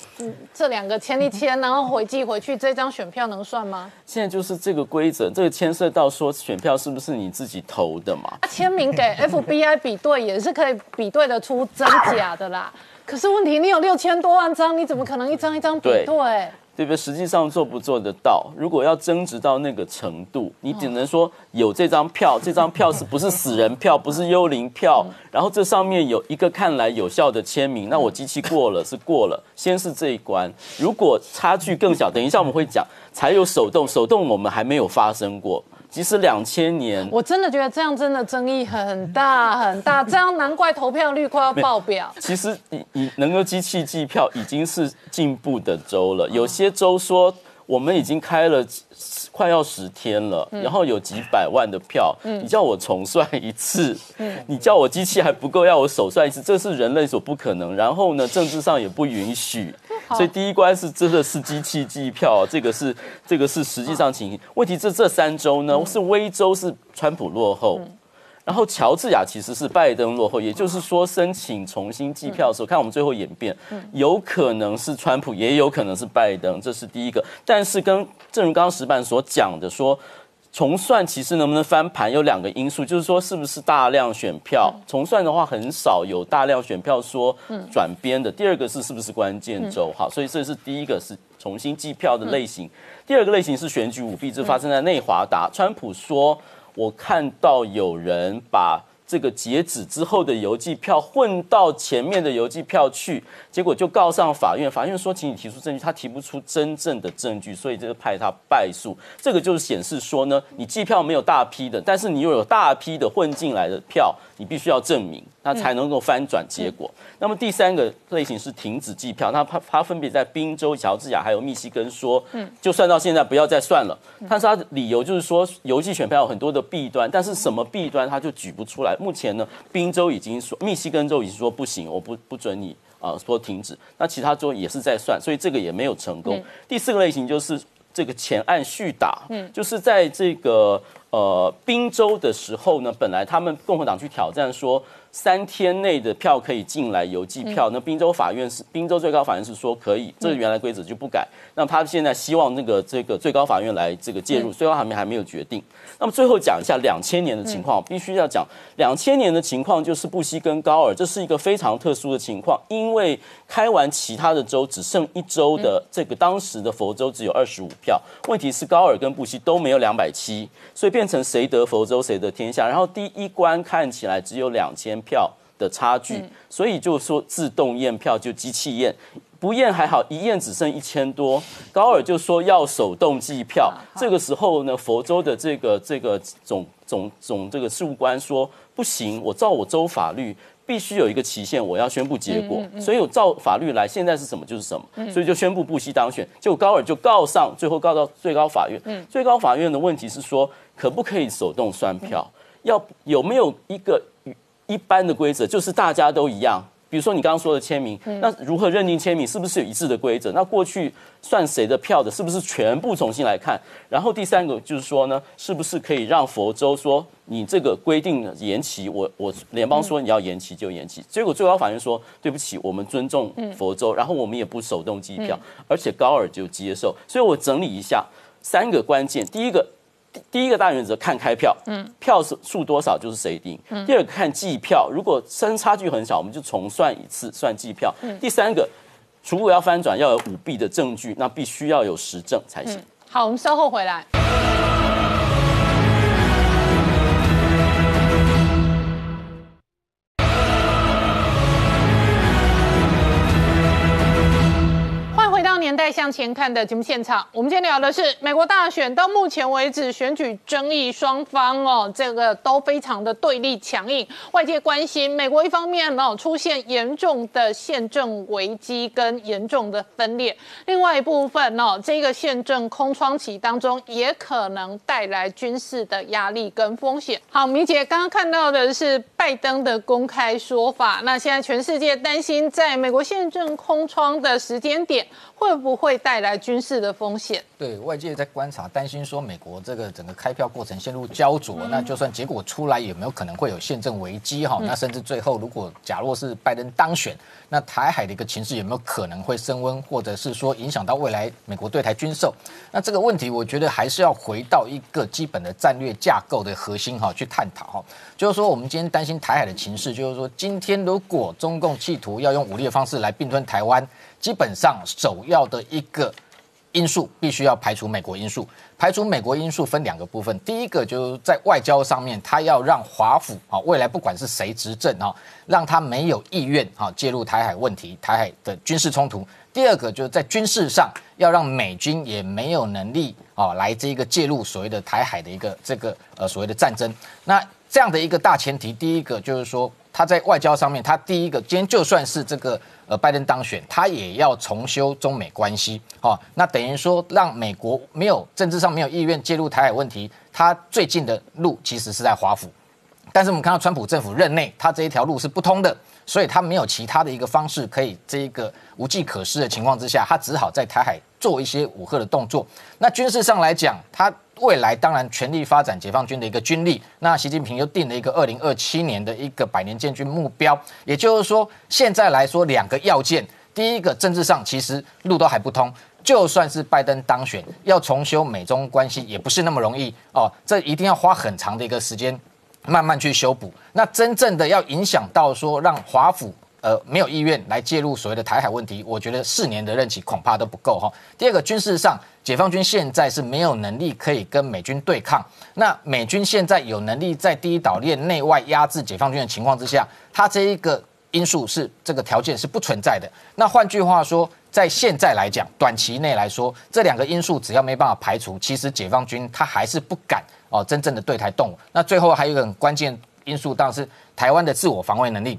这两个签一签，(laughs) 然后回寄回去，这张选票能算吗？现在就是这个规则，这个牵涉到说选票是不是你自己投的嘛？签名给 FBI 比对也是可以比对得出真假的啦。可是问题，你有六千多万张，你怎么可能一张一张比对？对不对？实际上做不做得到？如果要增值到那个程度，你只能说有这张票，这张票是不是死人票，不是幽灵票？然后这上面有一个看来有效的签名，那我机器过了是过了，(laughs) 先是这一关。如果差距更小，等一下我们会讲，才有手动，手动我们还没有发生过。即使两千年，我真的觉得这样真的争议很大很大，这样难怪投票率快要爆表。(laughs) 其实你你能够机器计票已经是进步的州了，有些州说我们已经开了快要十天了，然后有几百万的票，你叫我重算一次，你叫我机器还不够，要我手算一次，这是人类所不可能。然后呢，政治上也不允许。所以第一关是真的是机器计票，这个是这个是实际上情形。问题是这三周呢是威州是川普落后，然后乔治亚其实是拜登落后。也就是说，申请重新计票的时候，看我们最后演变，有可能是川普，也有可能是拜登，这是第一个。但是跟正如刚刚石板所讲的说。重算其实能不能翻盘有两个因素，就是说是不是大量选票重算的话，很少有大量选票说转编的。第二个是是不是关键州？好，所以这是第一个是重新计票的类型。第二个类型是选举舞弊，这发生在内华达。川普说，我看到有人把。这个截止之后的邮寄票混到前面的邮寄票去，结果就告上法院。法院说，请你提出证据，他提不出真正的证据，所以这个派他败诉。这个就是显示说呢，你寄票没有大批的，但是你又有大批的混进来的票，你必须要证明，那才能够翻转结果。那么第三个类型是停止计票，那它它分别在宾州、乔治亚还有密西根说，嗯，就算到现在不要再算了。但是它的理由就是说，邮寄选票有很多的弊端，但是什么弊端它就举不出来。目前呢，宾州已经说，密西根州已经说不行，我不不准你啊说停止。那其他州也是在算，所以这个也没有成功。第四个类型就是这个前案续打，嗯，就是在这个呃宾州的时候呢，本来他们共和党去挑战说。三天内的票可以进来邮寄票，那宾州法院是宾州最高法院是说可以，这原来规则就不改。那他现在希望那个这个最高法院来这个介入，最高法院还没有决定。那么最后讲一下两千年的情况，必须要讲两千年的情况，就是布希跟高尔，这是一个非常特殊的情况，因为开完其他的州只剩一州的这个当时的佛州只有二十五票，问题是高尔跟布希都没有两百七，所以变成谁得佛州谁得天下。然后第一关看起来只有两千。票的差距，所以就说自动验票就机器验，不验还好，一验只剩一千多。高尔就说要手动计票，这个时候呢，佛州的这个这个总总总这个事务官说不行，我照我州法律必须有一个期限，我要宣布结果，所以我照法律来，现在是什么就是什么，所以就宣布布希当选。结果高尔就告上，最后告到最高法院。最高法院的问题是说，可不可以手动算票？要有没有一个？一般的规则就是大家都一样，比如说你刚刚说的签名，那如何认定签名？是不是有一致的规则？那过去算谁的票的，是不是全部重新来看？然后第三个就是说呢，是不是可以让佛州说你这个规定延期？我我联邦说你要延期就延期，结果最高法院说对不起，我们尊重佛州，然后我们也不手动计票，而且高尔就接受。所以我整理一下三个关键，第一个。第一个大原则看开票，嗯，票数数多少就是谁定。第二个看计票，如果生差距很小，我们就重算一次算计票。第三个，如果要翻转要有舞弊的证据，那必须要有实证才行。好，我们稍后回来。年代向前看的节目现场，我们今天聊的是美国大选。到目前为止，选举争议双方哦，这个都非常的对立强硬。外界关心美国一方面哦出现严重的宪政危机跟严重的分裂，另外一部分哦这个宪政空窗期当中也可能带来军事的压力跟风险。好，明姐刚刚看到的是拜登的公开说法，那现在全世界担心在美国宪政空窗的时间点会。不会会带来军事的风险。对外界在观察，担心说美国这个整个开票过程陷入焦灼，那就算结果出来，有没有可能会有宪政危机哈？那甚至最后如果假若是拜登当选，那台海的一个情势有没有可能会升温，或者是说影响到未来美国对台军售？那这个问题，我觉得还是要回到一个基本的战略架构的核心哈去探讨哈。就是说，我们今天担心台海的情势，就是说，今天如果中共企图要用武力的方式来并吞台湾，基本上首要的一个。因素必须要排除美国因素，排除美国因素分两个部分。第一个就是在外交上面，他要让华府啊，未来不管是谁执政啊，让他没有意愿啊介入台海问题、台海的军事冲突。第二个就是在军事上，要让美军也没有能力啊来这个介入所谓的台海的一个这个呃所谓的战争。那这样的一个大前提，第一个就是说他在外交上面，他第一个今天就算是这个。呃，拜登当选，他也要重修中美关系，哦，那等于说让美国没有政治上没有意愿介入台海问题，他最近的路其实是在华府，但是我们看到川普政府任内，他这一条路是不通的，所以他没有其他的一个方式可以这一个无计可施的情况之下，他只好在台海做一些武赫的动作。那军事上来讲，他。未来当然全力发展解放军的一个军力，那习近平又定了一个二零二七年的一个百年建军目标，也就是说，现在来说两个要件，第一个政治上其实路都还不通，就算是拜登当选，要重修美中关系也不是那么容易哦，这一定要花很长的一个时间慢慢去修补。那真正的要影响到说让华府。呃，没有意愿来介入所谓的台海问题，我觉得四年的任期恐怕都不够哈。第二个，军事上，解放军现在是没有能力可以跟美军对抗。那美军现在有能力在第一岛链内外压制解放军的情况之下，它这一个因素是这个条件是不存在的。那换句话说，在现在来讲，短期内来说，这两个因素只要没办法排除，其实解放军他还是不敢哦真正的对台动武。那最后还有一个很关键因素，当然是台湾的自我防卫能力。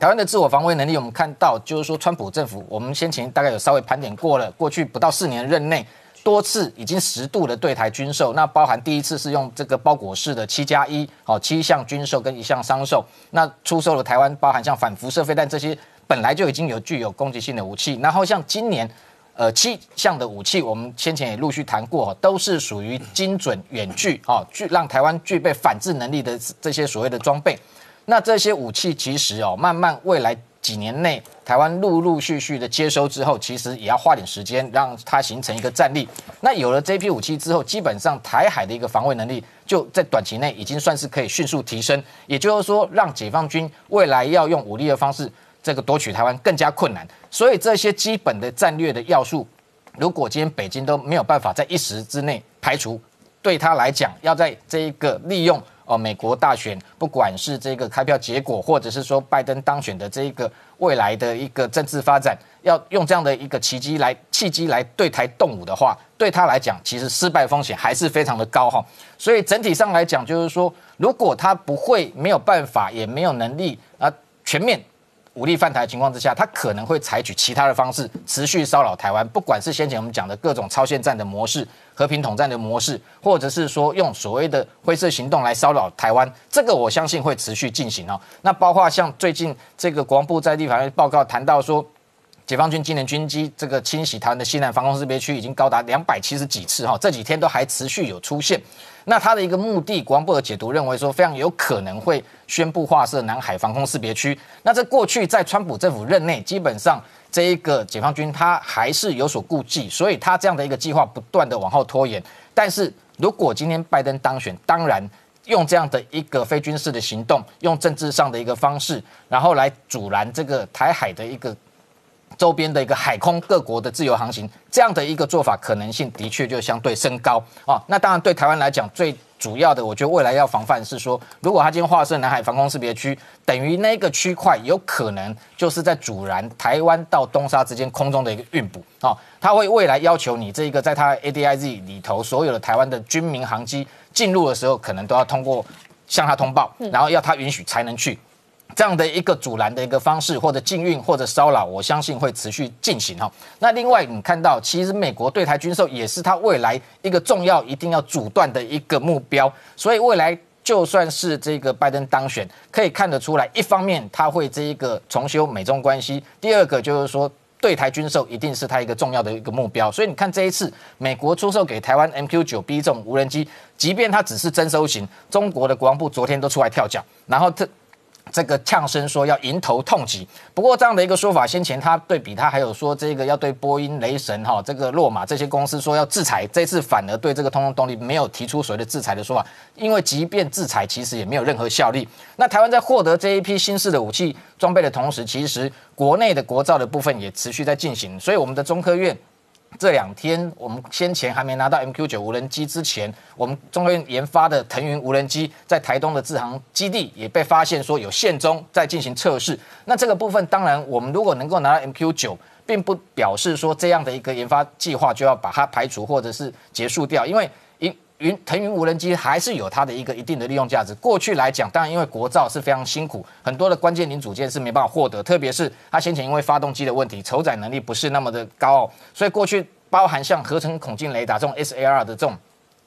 台湾的自我防卫能力，我们看到就是说，川普政府，我们先前大概有稍微盘点过了，过去不到四年任内，多次已经十度的对台军售，那包含第一次是用这个包裹式的七加一，好，七项军售跟一项商售，那出售了台湾包含像反辐射飞弹这些本来就已经有具有攻击性的武器，然后像今年，呃，七项的武器，我们先前也陆续谈过，都是属于精准远距，哦，具让台湾具备反制能力的这些所谓的装备。那这些武器其实哦，慢慢未来几年内，台湾陆陆续续的接收之后，其实也要花点时间让它形成一个战力。那有了这批武器之后，基本上台海的一个防卫能力就在短期内已经算是可以迅速提升。也就是说，让解放军未来要用武力的方式这个夺取台湾更加困难。所以这些基本的战略的要素，如果今天北京都没有办法在一时之内排除，对他来讲，要在这一个利用。哦，美国大选，不管是这个开票结果，或者是说拜登当选的这一个未来的一个政治发展，要用这样的一个契机来契机来对台动武的话，对他来讲，其实失败风险还是非常的高哈。所以整体上来讲，就是说，如果他不会没有办法，也没有能力啊，全面。武力犯台的情况之下，他可能会采取其他的方式持续骚扰台湾，不管是先前我们讲的各种超限战的模式、和平统战的模式，或者是说用所谓的灰色行动来骚扰台湾，这个我相信会持续进行哦。那包括像最近这个国防部在立法院报告谈到说。解放军今年军机这个侵袭台湾的西南防空识别区已经高达两百七十几次哈，这几天都还持续有出现。那它的一个目的，国防部的解读认为说，非常有可能会宣布划设南海防空识别区。那在过去在川普政府任内，基本上这一个解放军他还是有所顾忌，所以他这样的一个计划不断的往后拖延。但是如果今天拜登当选，当然用这样的一个非军事的行动，用政治上的一个方式，然后来阻拦这个台海的一个。周边的一个海空各国的自由航行，这样的一个做法可能性的确就相对升高啊。那当然对台湾来讲，最主要的，我觉得未来要防范是说，如果他今天划设南海防空识别区，等于那个区块有可能就是在阻拦台湾到东沙之间空中的一个运补啊。他会未来要求你这个在他 ADIZ 里头所有的台湾的军民航机进入的时候，可能都要通过向他通报，然后要他允许才能去。这样的一个阻拦的一个方式，或者禁运，或者骚扰，我相信会持续进行哈。那另外，你看到其实美国对台军售也是他未来一个重要、一定要阻断的一个目标。所以未来就算是这个拜登当选，可以看得出来，一方面他会这一个重修美中关系，第二个就是说对台军售一定是它一个重要的一个目标。所以你看这一次美国出售给台湾 MQ 九 B 这种无人机，即便它只是征收型，中国的国防部昨天都出来跳脚，然后这。这个呛声说要迎头痛击，不过这样的一个说法，先前他对比他还有说这个要对波音、雷神哈这个洛马这些公司说要制裁，这次反而对这个通用动力没有提出所谓的制裁的说法，因为即便制裁，其实也没有任何效力。那台湾在获得这一批新式的武器装备的同时，其实国内的国造的部分也持续在进行，所以我们的中科院。这两天，我们先前还没拿到 MQ 九无人机之前，我们中科院研发的腾云无人机在台东的制航基地也被发现说有线中在进行测试。那这个部分，当然我们如果能够拿到 MQ 九，并不表示说这样的一个研发计划就要把它排除或者是结束掉，因为。云腾云无人机还是有它的一个一定的利用价值。过去来讲，当然因为国造是非常辛苦，很多的关键零组件是没办法获得，特别是它先前因为发动机的问题，承载能力不是那么的高，所以过去包含像合成孔径雷达这种 SAR 的这种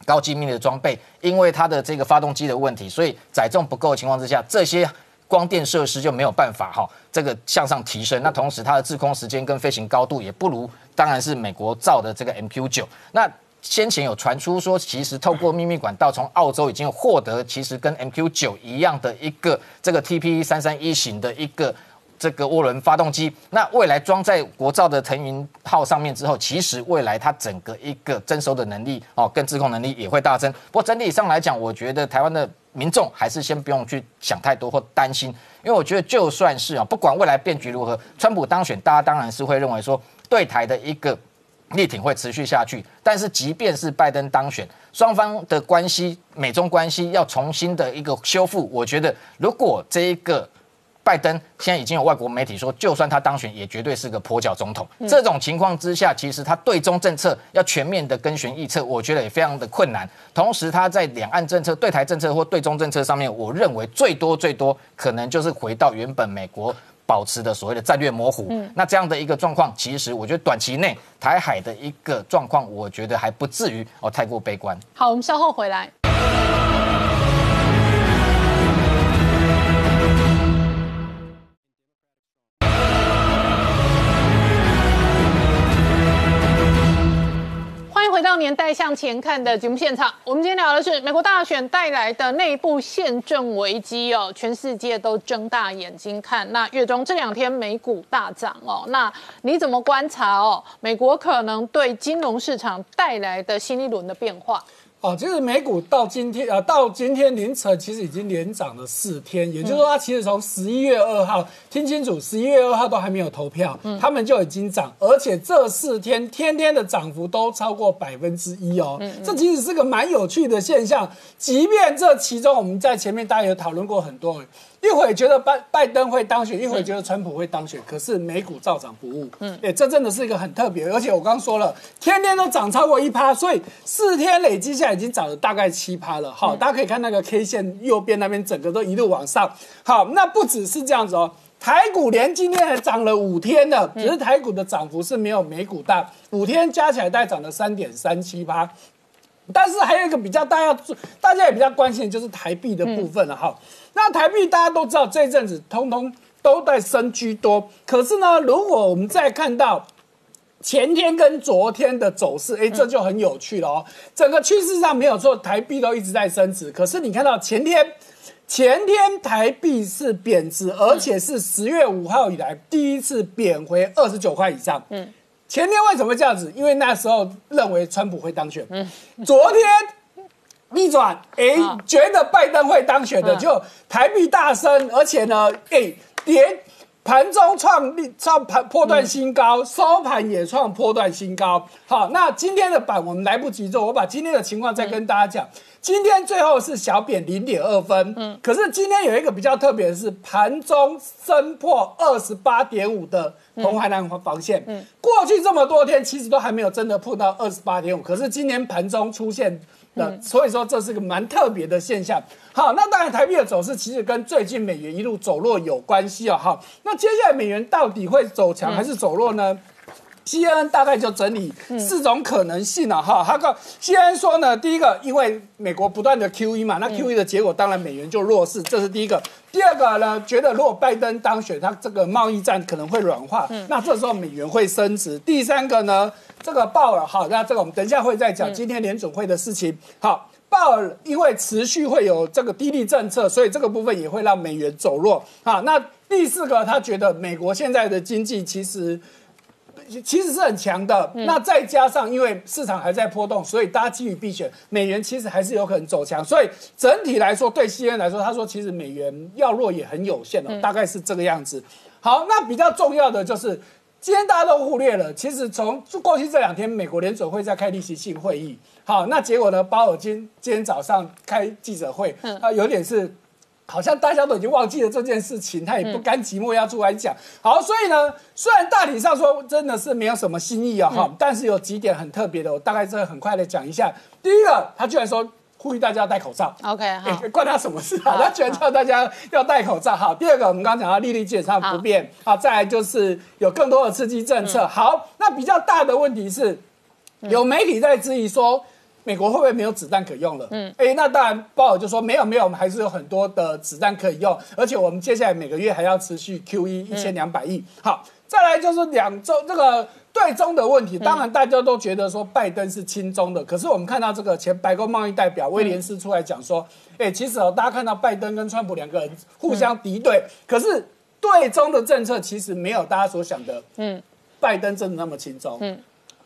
高机密的装备，因为它的这个发动机的问题，所以载重不够的情况之下，这些光电设施就没有办法哈这个向上提升。那同时它的滞空时间跟飞行高度也不如，当然是美国造的这个 MQ 九那。先前有传出说，其实透过秘密管道从澳洲已经获得，其实跟 MQ 九一样的一个这个 TP 三三一型的一个这个涡轮发动机。那未来装在国造的腾云号上面之后，其实未来它整个一个征收的能力哦，跟自控能力也会大增。不过整体上来讲，我觉得台湾的民众还是先不用去想太多或担心，因为我觉得就算是啊，不管未来变局如何，川普当选，大家当然是会认为说对台的一个。力挺会持续下去，但是即便是拜登当选，双方的关系、美中关系要重新的一个修复，我觉得如果这一个拜登现在已经有外国媒体说，就算他当选，也绝对是个跛脚总统。这种情况之下，其实他对中政策要全面的跟循预测，我觉得也非常的困难。同时，他在两岸政策、对台政策或对中政策上面，我认为最多最多可能就是回到原本美国。保持的所谓的战略模糊，那这样的一个状况，其实我觉得短期内台海的一个状况，我觉得还不至于哦太过悲观。好，我们稍后回来。年代向前看的节目现场，我们今天聊的是美国大选带来的内部宪政危机哦，全世界都睁大眼睛看。那月中这两天美股大涨哦，那你怎么观察哦？美国可能对金融市场带来的新一轮的变化？哦，其实美股到今天呃，到今天凌晨其实已经连涨了四天，也就是说，它其实从十一月二号，听清楚，十一月二号都还没有投票，他们就已经涨，而且这四天天天的涨幅都超过百分之一哦，这其实是个蛮有趣的现象。即便这其中，我们在前面大家有讨论过很多。一会觉得拜拜登会当选，一会觉得川普会当选，可是美股照涨不误。嗯，哎，这真的是一个很特别，而且我刚刚说了，天天都涨超过一趴，所以四天累积下来已经涨了大概七趴了。好，大家可以看那个 K 线右边那边，整个都一路往上。好，那不只是这样子哦，台股连今天还涨了五天的，只是台股的涨幅是没有美股大，五天加起来大概涨了三点三七趴。但是还有一个比较大家大家也比较关心的就是台币的部分了哈。那台币大家都知道，这阵子通通都在升居多。可是呢，如果我们再看到前天跟昨天的走势，哎，这就很有趣了哦。整个趋势上没有错，台币都一直在升值。可是你看到前天，前天台币是贬值，而且是十月五号以来第一次贬回二十九块以上。嗯，前天为什么这样子？因为那时候认为川普会当选。嗯，昨天。逆转，哎，觉得拜登会当选的，就台币大升，而且呢，哎，跌盘中创历创盘破断新高，收盘也创破断新高。好，那今天的板我们来不及做，我把今天的情况再跟大家讲。今天最后是小贬零点二分，嗯，可是今天有一个比较特别的是，盘中升破二十八点五的红海南防线。嗯，过去这么多天其实都还没有真的破到二十八点五，可是今年盘中出现。那所以说这是个蛮特别的现象。好，那当然台币的走势其实跟最近美元一路走弱有关系哦。好，那接下来美元到底会走强还是走弱呢？CNN 大概就整理四种可能性了哈。他告 CNN 说呢，第一个，因为美国不断的 QE 嘛，那 QE 的结果当然美元就弱势，这是第一个。第二个呢，觉得如果拜登当选，他这个贸易战可能会软化，那这时候美元会升值。第三个呢，这个鲍尔哈，那这个我们等一下会再讲今天联准会的事情。好，鲍尔因为持续会有这个低利政策，所以这个部分也会让美元走弱。啊，那第四个，他觉得美国现在的经济其实。其实是很强的，那再加上因为市场还在波动，所以大家基于避险，美元其实还是有可能走强。所以整体来说，对西恩来说，他说其实美元要弱也很有限的，大概是这个样子。好，那比较重要的就是今天大家都忽略了，其实从过去这两天，美国联准会在开例行性会议，好，那结果呢，鲍尔今今天早上开记者会，啊，有点是。好像大家都已经忘记了这件事情，他也不甘寂寞要出来讲。好，所以呢，虽然大体上说真的是没有什么新意啊，哈，但是有几点很特别的，我大概这很快的讲一下。第一个，他居然说呼吁大家要戴口罩。OK，好，关他什么事啊？他居然叫大家要戴口罩。好，第二个，我们刚刚讲到利率基本上不变。好，再来就是有更多的刺激政策。好，那比较大的问题是，有媒体在质疑说。美国会不会没有子弹可用了？嗯，哎，那当然，鲍尔就说没有没有，我们还是有很多的子弹可以用，而且我们接下来每个月还要持续 QE 一千两百亿。好，再来就是两周这个对中的问题，当然大家都觉得说拜登是亲中的，可是我们看到这个前白宫贸易代表威廉斯出来讲说，哎，其实哦，大家看到拜登跟川普两个人互相敌对，可是对中的政策其实没有大家所想的，嗯，拜登真的那么亲中，嗯。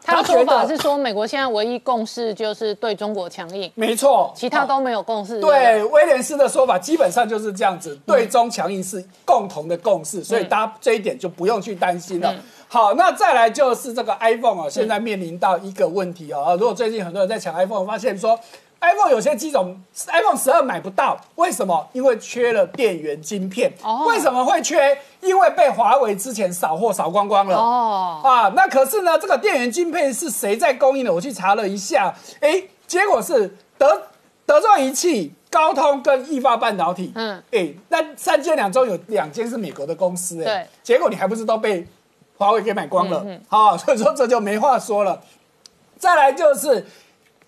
他的说法是说，美国现在唯一共识就是对中国强硬，没错，其他都没有共识。对威廉斯的说法，基本上就是这样子，对中强硬是共同的共识，所以大家这一点就不用去担心了。好，那再来就是这个 iPhone 啊，现在面临到一个问题啊，如果最近很多人在抢 iPhone，发现说。iPhone 有些机种，iPhone 十二买不到，为什么？因为缺了电源晶片。哦。为什么会缺？因为被华为之前扫货扫光光了。哦。啊，那可是呢，这个电源晶片是谁在供应的？我去查了一下，哎，结果是德德州仪器、高通跟易发半导体。嗯。哎，那三间两中有两间是美国的公司。哎。对。结果你还不是都被华为给买光了？嗯。好，所以说这就没话说了。再来就是。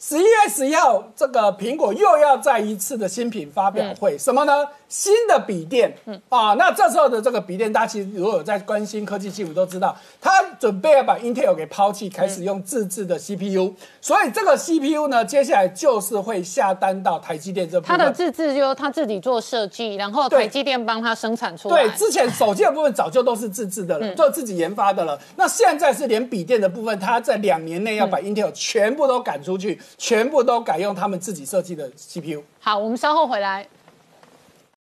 十一月十一号，这个苹果又要再一次的新品发表会，什么呢？新的笔电，嗯啊，那这时候的这个笔电，大家其实如果有在关心科技新闻，都知道，它准备要把 Intel 给抛弃，开始用自制的 CPU，所以这个 CPU 呢，接下来就是会下单到台积电这部分。它的自制就他自己做设计，然后台积电帮他生产出来。对，之前手机的部分早就都是自制的了，做自己研发的了。那现在是连笔电的部分，它在两年内要把 Intel 全部都赶出去，全部都改用他们自己设计的 CPU。好，我们稍后回来。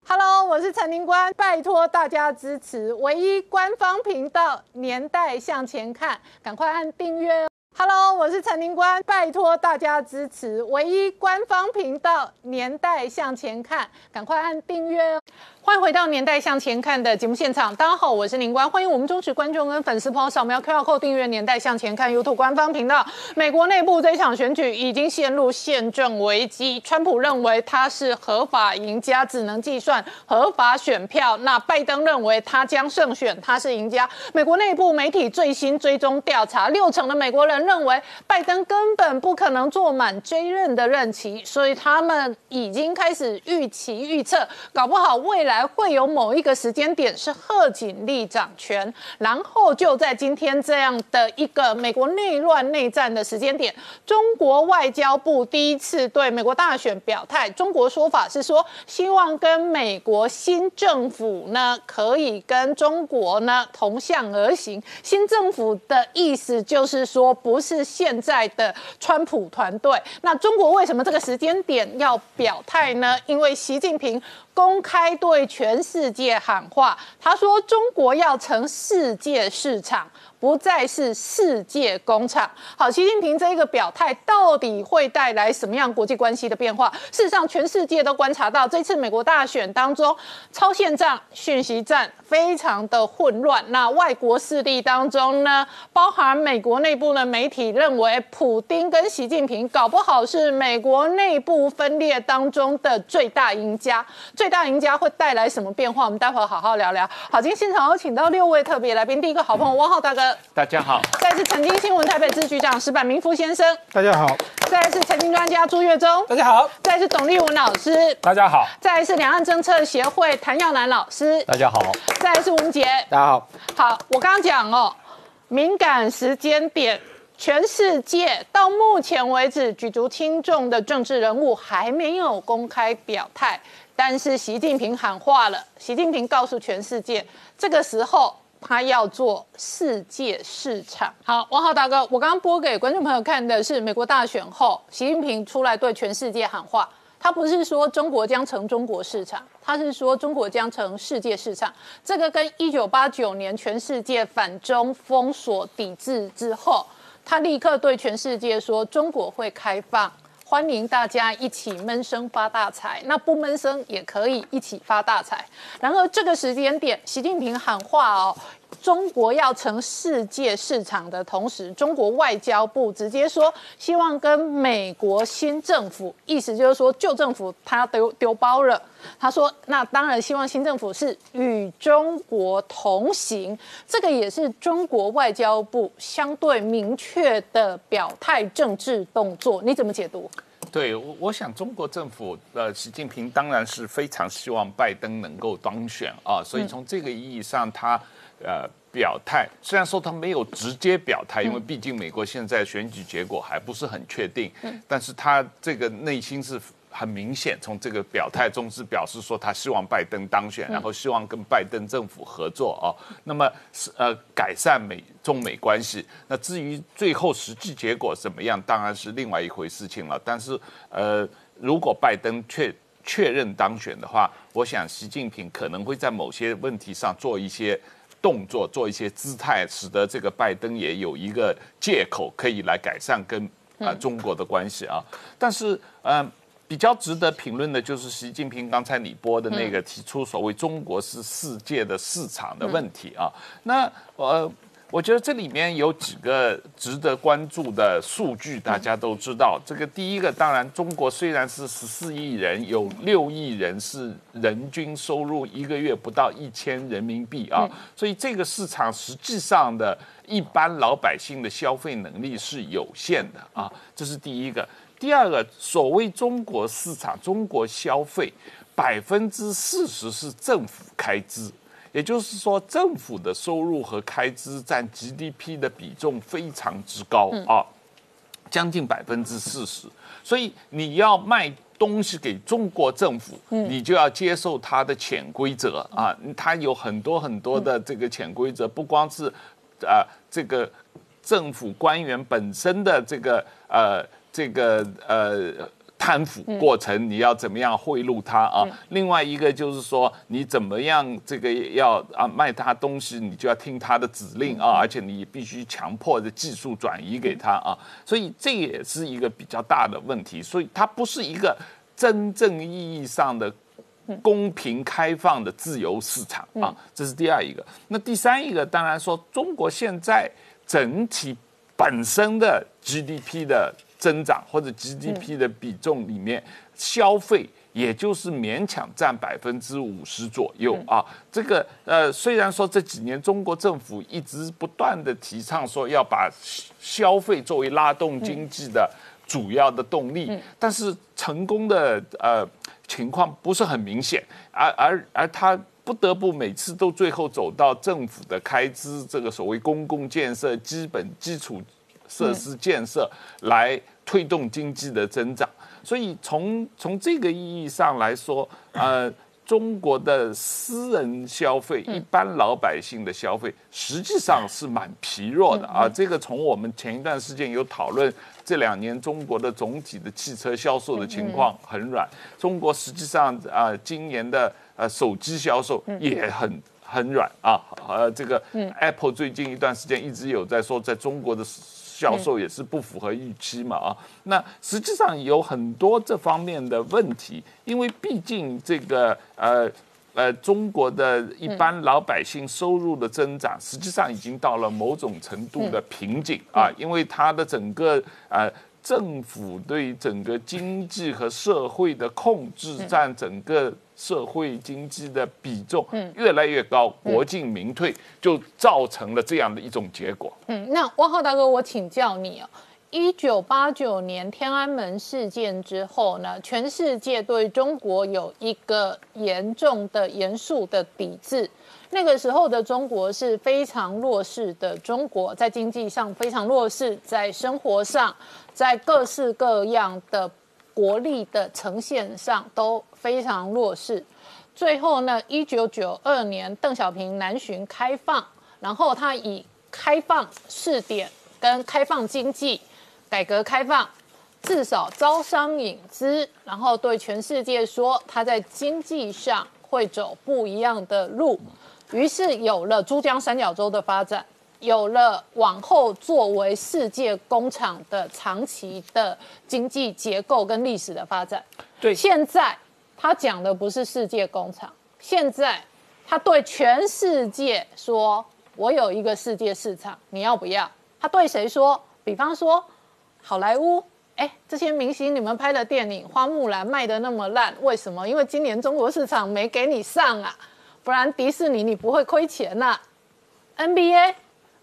Hello，我是陈宁官，拜托大家支持唯一官方频道《年代向前看》，赶快按订阅。Hello，我是陈宁官，拜托大家支持唯一官方频道《年代向前看》，赶快按订阅。欢迎回到《年代向前看》的节目现场，大家好，我是林官，欢迎我们忠实观众跟粉丝朋友扫描 QR Code 订阅《年代向前看》YouTube 官方频道。美国内部这一场选举已经陷入宪政危机，川普认为他是合法赢家，只能计算合法选票；那拜登认为他将胜选，他是赢家。美国内部媒体最新追踪调查，六成的美国人认为拜登根本不可能坐满追任的任期，所以他们已经开始预期预测，搞不好未来。还会有某一个时间点是贺锦丽掌权，然后就在今天这样的一个美国内乱内战的时间点，中国外交部第一次对美国大选表态。中国说法是说，希望跟美国新政府呢可以跟中国呢同向而行。新政府的意思就是说，不是现在的川普团队。那中国为什么这个时间点要表态呢？因为习近平。公开对全世界喊话，他说：“中国要成世界市场。”不再是世界工厂。好，习近平这一个表态到底会带来什么样国际关系的变化？事实上，全世界都观察到，这次美国大选当中，超限战、讯息战非常的混乱。那外国势力当中呢，包含美国内部的媒体认为，普丁跟习近平搞不好是美国内部分裂当中的最大赢家。最大赢家会带来什么变化？我们待会儿好好聊聊。好，今天现场有请到六位特别来宾，第一个好朋友汪浩大哥，大家好。再是曾经新闻台北支局长石板明夫先生，大家好。再是财经专家朱月忠，大家好。再是董立文老师，大家好。再是两岸政策协会谭耀南老师，大家好。再是吴杰，大家好。好，我刚刚讲哦，敏感时间点，全世界到目前为止举足轻重的政治人物还没有公开表态，但是习近平喊话了，习近平告诉全世界，这个时候他要做世界市场。好，王浩大哥，我刚刚播给观众朋友看的是美国大选后，习近平出来对全世界喊话。他不是说中国将成中国市场，他是说中国将成世界市场。这个跟一九八九年全世界反中封锁抵制之后，他立刻对全世界说中国会开放，欢迎大家一起闷声发大财。那不闷声也可以一起发大财。然而这个时间点，习近平喊话哦。中国要成世界市场的同时，中国外交部直接说希望跟美国新政府，意思就是说旧政府他丢丢包了。他说，那当然希望新政府是与中国同行，这个也是中国外交部相对明确的表态政治动作。你怎么解读？对，我我想中国政府呃，习近平当然是非常希望拜登能够当选啊，所以从这个意义上他。呃，表态虽然说他没有直接表态，因为毕竟美国现在选举结果还不是很确定，但是他这个内心是很明显，从这个表态中是表示说他希望拜登当选，然后希望跟拜登政府合作哦。那么是呃改善美中美关系。那至于最后实际结果怎么样，当然是另外一回事情了。但是呃，如果拜登确确认当选的话，我想习近平可能会在某些问题上做一些。动作做一些姿态，使得这个拜登也有一个借口可以来改善跟啊中国的关系啊。但是，嗯，比较值得评论的就是习近平刚才你播的那个提出所谓中国是世界的市场的问题啊。那呃。我觉得这里面有几个值得关注的数据，大家都知道。这个第一个，当然，中国虽然是十四亿人，有六亿人是人均收入一个月不到一千人民币啊，所以这个市场实际上的一般老百姓的消费能力是有限的啊，这是第一个。第二个，所谓中国市场、中国消费，百分之四十是政府开支。也就是说，政府的收入和开支占 GDP 的比重非常之高啊，将近百分之四十。所以你要卖东西给中国政府，你就要接受它的潜规则啊，它有很多很多的这个潜规则，不光是啊这个政府官员本身的这个呃这个呃。贪腐过程，你要怎么样贿赂他啊？另外一个就是说，你怎么样这个要啊卖他东西，你就要听他的指令啊，而且你必须强迫的技术转移给他啊。所以这也是一个比较大的问题，所以它不是一个真正意义上的公平开放的自由市场啊。这是第二一个。那第三一个，当然说中国现在整体本身的 GDP 的。增长或者 GDP 的比重里面，消费也就是勉强占百分之五十左右啊。这个呃，虽然说这几年中国政府一直不断的提倡说要把消费作为拉动经济的主要的动力，但是成功的呃情况不是很明显，而而而他不得不每次都最后走到政府的开支这个所谓公共建设基本基础。设施建设来推动经济的增长，所以从从这个意义上来说，呃，中国的私人消费、一般老百姓的消费，实际上是蛮疲弱的。啊。这个从我们前一段时间有讨论，这两年中国的总体的汽车销售的情况很软，中国实际上啊，今年的呃手机销售也很很软啊。呃，这个 Apple 最近一段时间一直有在说，在中国的。销售也是不符合预期嘛啊，那实际上有很多这方面的问题，因为毕竟这个呃，呃，中国的一般老百姓收入的增长，实际上已经到了某种程度的瓶颈啊，因为它的整个呃。政府对整个经济和社会的控制，占整个社会经济的比重越来越高，国进民退，就造成了这样的一种结果。嗯，那汪浩大哥，我请教你哦，一九八九年天安门事件之后呢，全世界对中国有一个严重的、严肃的抵制。那个时候的中国是非常弱势的，中国在经济上非常弱势，在生活上，在各式各样的国力的呈现上都非常弱势。最后呢，一九九二年邓小平南巡开放，然后他以开放试点跟开放经济、改革开放，至少招商引资，然后对全世界说他在经济上会走不一样的路。于是有了珠江三角洲的发展，有了往后作为世界工厂的长期的经济结构跟历史的发展。对，现在他讲的不是世界工厂，现在他对全世界说：“我有一个世界市场，你要不要？”他对谁说？比方说好莱坞，哎，这些明星你们拍的电影《花木兰》卖的那么烂，为什么？因为今年中国市场没给你上啊。不然迪士尼你不会亏钱呐，NBA，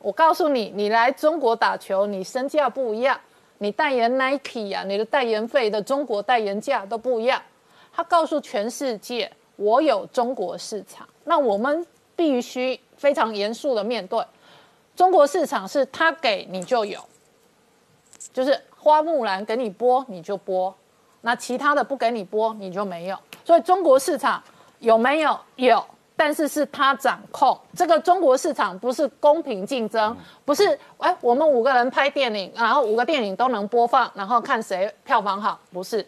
我告诉你，你来中国打球，你身价不一样，你代言 Nike 呀，你的代言费的中国代言价都不一样。他告诉全世界，我有中国市场，那我们必须非常严肃的面对，中国市场是他给你就有，就是花木兰给你播你就播，那其他的不给你播你就没有，所以中国市场有没有有？但是是他掌控这个中国市场，不是公平竞争，不是哎，我们五个人拍电影，然后五个电影都能播放，然后看谁票房好，不是。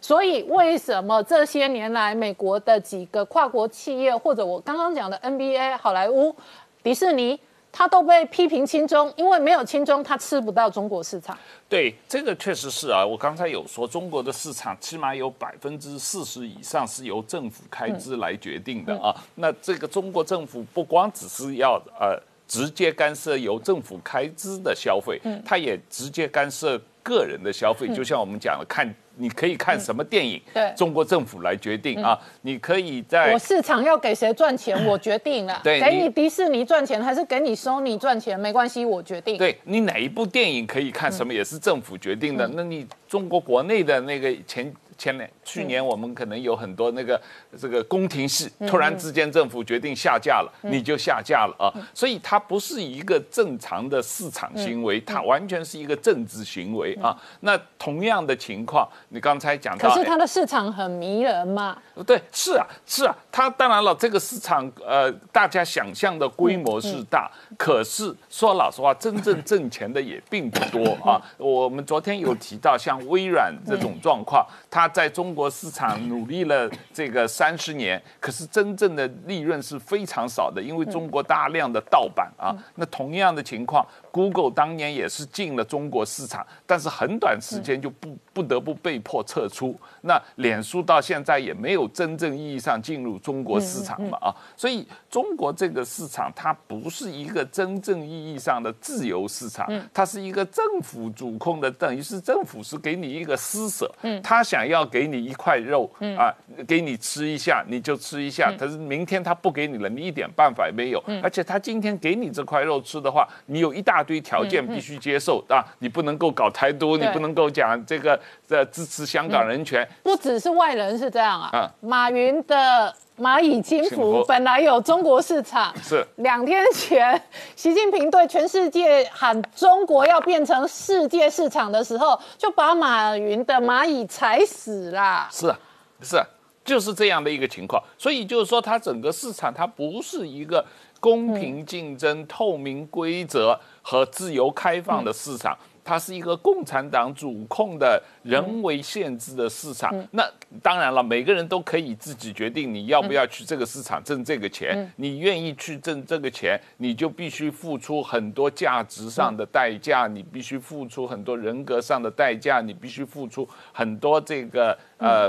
所以为什么这些年来美国的几个跨国企业，或者我刚刚讲的 NBA、好莱坞、迪士尼？他都被批评亲中，因为没有亲中，他吃不到中国市场。对，这个确实是啊。我刚才有说，中国的市场起码有百分之四十以上是由政府开支来决定的啊。那这个中国政府不光只是要呃直接干涉由政府开支的消费，它也直接干涉个人的消费。就像我们讲的看。你可以看什么电影？对，中国政府来决定啊。你可以在我市场要给谁赚钱，我决定了。对，给你迪士尼赚钱还是给你 Sony 赚钱，没关系，我决定。对你哪一部电影可以看什么，也是政府决定的。那你中国国内的那个前。前年、去年我们可能有很多那个这个宫廷戏，突然之间政府决定下架了，你就下架了啊！所以它不是一个正常的市场行为，它完全是一个政治行为啊。那同样的情况，你刚才讲到，可是它的市场很迷人嘛？对，是啊，是啊。它当然了，这个市场呃，大家想象的规模是大，可是说老实话，真正挣钱的也并不多啊。我们昨天有提到，像微软这种状况，它在中国市场努力了这个三十年，可是真正的利润是非常少的，因为中国大量的盗版啊。那同样的情况，Google 当年也是进了中国市场，但是很短时间就不不得不被迫撤出。那脸书到现在也没有真正意义上进入中国市场嘛啊，所以中国这个市场它不是一个真正意义上的自由市场，它是一个政府主控的，等于是政府是给你一个施舍，他想要。给你一块肉啊，给你吃一下，你就吃一下。可是明天他不给你了，你一点办法也没有。而且他今天给你这块肉吃的话，你有一大堆条件必须接受啊！你不能够搞台独，你不能够讲这个呃支持香港人权。不只是外人是这样啊，马云的。蚂蚁金服本来有中国市场，(laughs) 是两天前习近平对全世界喊中国要变成世界市场的时候，就把马云的蚂蚁踩死啦。是啊，是啊，就是这样的一个情况。所以就是说，它整个市场它不是一个公平竞争、透明规则和自由开放的市场。它是一个共产党主控的人为限制的市场。那当然了，每个人都可以自己决定你要不要去这个市场挣这个钱。你愿意去挣这个钱，你就必须付出很多价值上的代价，你必须付出很多人格上的代价，你必须付出很多这个呃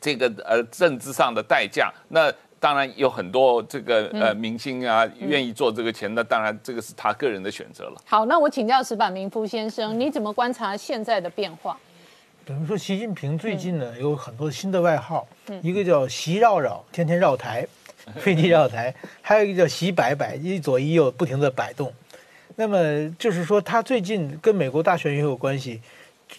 这个呃政治上的代价。那当然有很多这个呃明星啊愿意做这个钱，那当然这个是他个人的选择了。好，那我请教石板明夫先生，你怎么观察现在的变化？等于说，习近平最近呢有很多新的外号，一个叫“习绕绕”，天天绕台，飞机绕台；还有一个叫“习摆摆”，一左一右不停的摆动。那么就是说，他最近跟美国大选也有关系，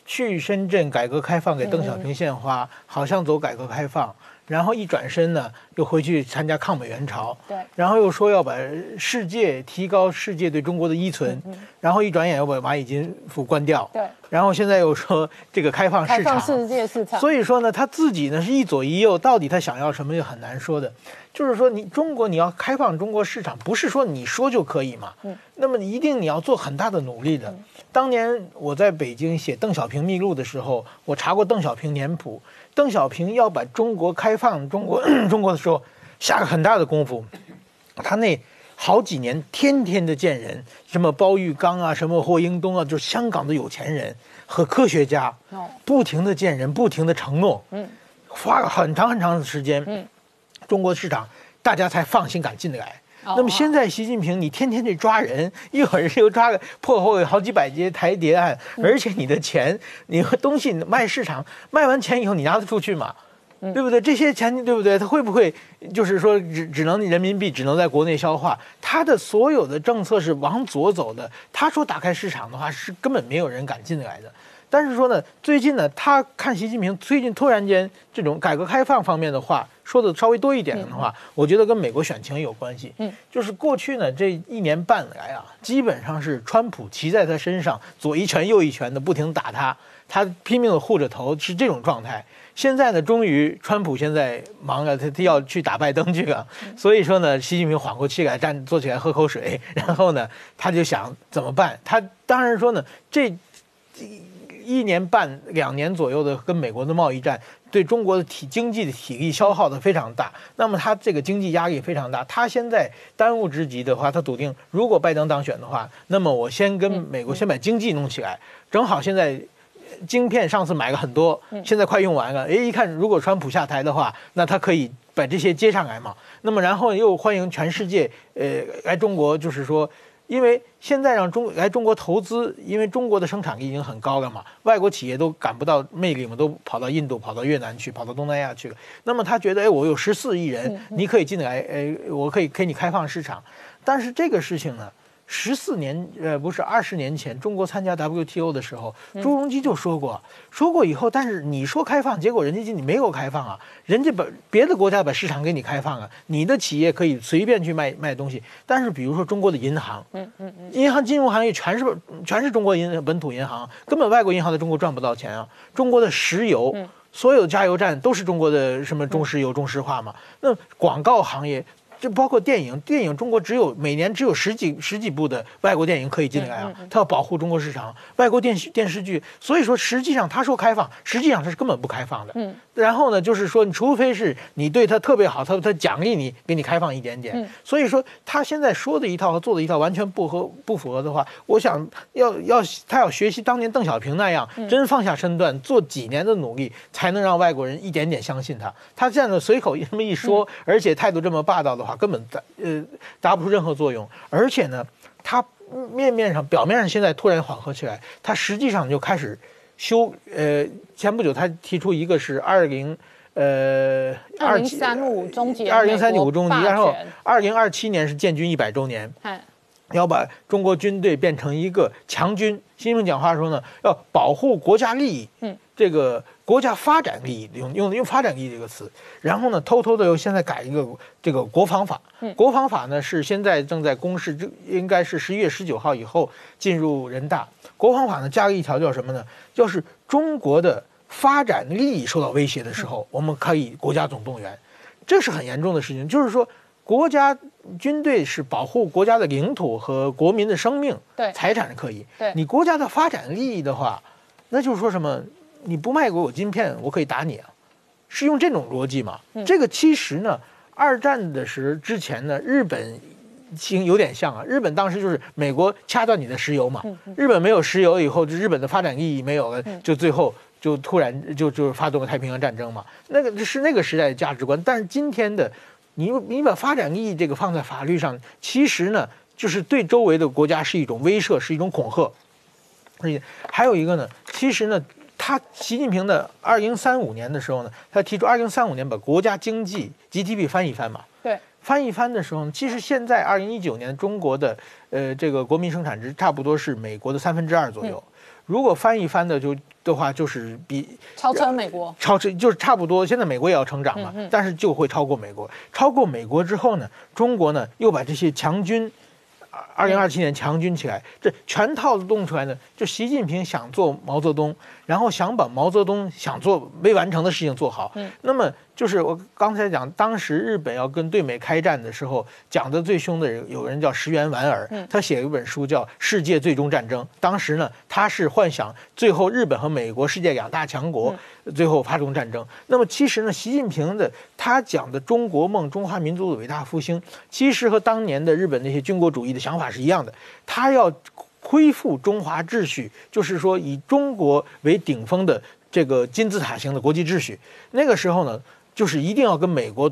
去深圳改革开放给邓小平献花，好像走改革开放。然后一转身呢，又回去参加抗美援朝，对，然后又说要把世界提高世界对中国的依存，然后一转眼又把蚂蚁金服关掉，对，然后现在又说这个开放市场，开放世界市场，所以说呢，他自己呢是一左一右，到底他想要什么就很难说的。就是说，你中国你要开放中国市场，不是说你说就可以嘛，嗯，那么一定你要做很大的努力的。当年我在北京写邓小平秘录的时候，我查过邓小平年谱。邓小平要把中国开放中国 (clears throat) 中国的时候，下了很大的功夫。他那好几年天天的见人，什么包玉刚啊，什么霍英东啊，就是香港的有钱人和科学家，不停的见人，不停的承诺，嗯，花了很长很长的时间，嗯，中国市场大家才放心敢进来。那么现在习近平，你天天去抓人，一会儿又抓个破获好几百节台谍案，而且你的钱，你和东西卖市场，卖完钱以后你拿得出去吗？对不对？这些钱对不对？他会不会就是说只只能人民币只能在国内消化？他的所有的政策是往左走的。他说打开市场的话，是根本没有人敢进来的。但是说呢，最近呢，他看习近平最近突然间这种改革开放方面的话。说的稍微多一点的话，我觉得跟美国选情有关系。嗯，就是过去呢这一年半来啊，基本上是川普骑在他身上，左一拳右一拳的不停打他，他拼命的护着头，是这种状态。现在呢，终于川普现在忙了，他他要去打拜登去了，所以说呢，习近平缓过气来，站坐起来喝口水，然后呢，他就想怎么办？他当然说呢，这一年半两年左右的跟美国的贸易战。对中国的体经济的体力消耗的非常大，那么他这个经济压力非常大。他现在当务之急的话，他笃定如果拜登当选的话，那么我先跟美国先把经济弄起来。正好现在晶片上次买了很多，现在快用完了。哎，一看如果川普下台的话，那他可以把这些接上来嘛。那么然后又欢迎全世界呃来中国，就是说。因为现在让中来中国投资，因为中国的生产力已经很高了嘛，外国企业都赶不到魅力嘛，都跑到印度、跑到越南去，跑到东南亚去了。那么他觉得，哎，我有十四亿人，你可以进来，哎，我可以给你开放市场。但是这个事情呢？十四年，呃，不是二十年前，中国参加 WTO 的时候，朱镕基就说过，说过以后，但是你说开放，结果人家你没有开放啊，人家把别的国家把市场给你开放了，你的企业可以随便去卖卖东西，但是比如说中国的银行，嗯嗯嗯，银行金融行业全是全是中国银本土银行，根本外国银行在中国赚不到钱啊。中国的石油，所有加油站都是中国的什么中石油、中石化嘛，那广告行业。就包括电影，电影中国只有每年只有十几十几部的外国电影可以进来啊，他要保护中国市场。外国电视电视剧，所以说实际上他说开放，实际上他是根本不开放的。嗯，然后呢，就是说，你除非是你对他特别好，他他奖励你，给你开放一点点。嗯，所以说他现在说的一套和做的一套完全不合不符合的话，我想要要他要学习当年邓小平那样，真放下身段，做几年的努力，才能让外国人一点点相信他。他这样的随口这么一说，而且态度这么霸道的话。根本达呃达不出任何作用，而且呢，他面面上表面上现在突然缓和起来，他实际上就开始修呃前不久他提出一个是二零呃二零三五终结二零三五终结，然后二零二七年是建军一百周年，要把中国军队变成一个强军。习近平讲话说呢，要保护国家利益，嗯，这个。国家发展利益用用用发展利益这个词，然后呢，偷偷的又现在改一个这个国防法。国防法呢是现在正在公示，这应该是十一月十九号以后进入人大。国防法呢加了一条叫什么呢？就是中国的发展利益受到威胁的时候，我们可以国家总动员。这是很严重的事情，就是说国家军队是保护国家的领土和国民的生命、对财产是可以。对你国家的发展利益的话，那就是说什么？你不卖给我晶片，我可以打你啊，是用这种逻辑嘛？这个其实呢，二战的时之前呢，日本经有点像啊。日本当时就是美国掐断你的石油嘛，日本没有石油以后，就日本的发展意义没有了，就最后就突然就就发动了太平洋战争嘛。那个是那个时代的价值观，但是今天的你你把发展利益这个放在法律上，其实呢，就是对周围的国家是一种威慑，是一种恐吓。而且还有一个呢，其实呢，他习近平的二零三五年的时候呢，他提出二零三五年把国家经济 GDP 翻一番嘛。对，翻一番的时候呢，其实现在二零一九年中国的呃这个国民生产值差不多是美国的三分之二左右。如果翻一番的就的话，就是比超车美国，超车就是差不多。现在美国也要成长嘛，但是就会超过美国。超过美国之后呢，中国呢又把这些强军，二零二七年强军起来，这全套的动出来呢，就习近平想做毛泽东，然后想把毛泽东想做没完成的事情做好。嗯，那么。就是我刚才讲，当时日本要跟对美开战的时候，讲的最凶的人有个人叫石原莞尔，他写了一本书叫《世界最终战争》。当时呢，他是幻想最后日本和美国世界两大强国最后发动战争。那么其实呢，习近平的他讲的中国梦、中华民族的伟大复兴，其实和当年的日本那些军国主义的想法是一样的。他要恢复中华秩序，就是说以中国为顶峰的这个金字塔型的国际秩序。那个时候呢。就是一定要跟美国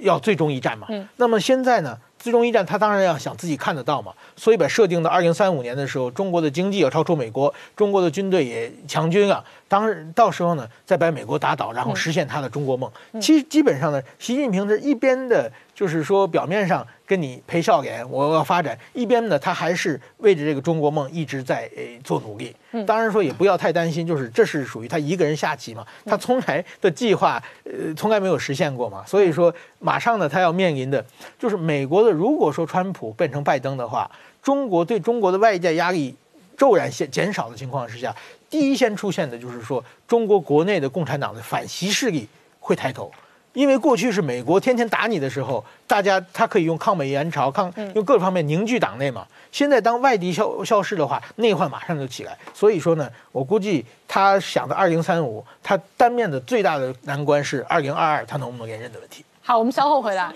要最终一战嘛。嗯。那么现在呢，最终一战他当然要想自己看得到嘛。所以把设定到二零三五年的时候，中国的经济要超出美国，中国的军队也强军啊。当到时候呢，再把美国打倒，然后实现他的中国梦。其实基本上呢，习近平是一边的，就是说表面上跟你赔笑脸，我要发展；一边呢，他还是为着这个中国梦一直在做努力。当然说也不要太担心，就是这是属于他一个人下棋嘛，他从来的计划呃从来没有实现过嘛。所以说马上呢，他要面临的就是美国的，如果说川普变成拜登的话，中国对中国的外界压力骤然减减少的情况之下。第一先出现的就是说，中国国内的共产党的反习势力会抬头，因为过去是美国天天打你的时候，大家他可以用抗美援朝、抗用各方面凝聚党内嘛。现在当外敌消消失的话，内患马上就起来。所以说呢，我估计他想的二零三五，他单面的最大的难关是二零二二，他能不能连任的问题。好，我们稍后回来。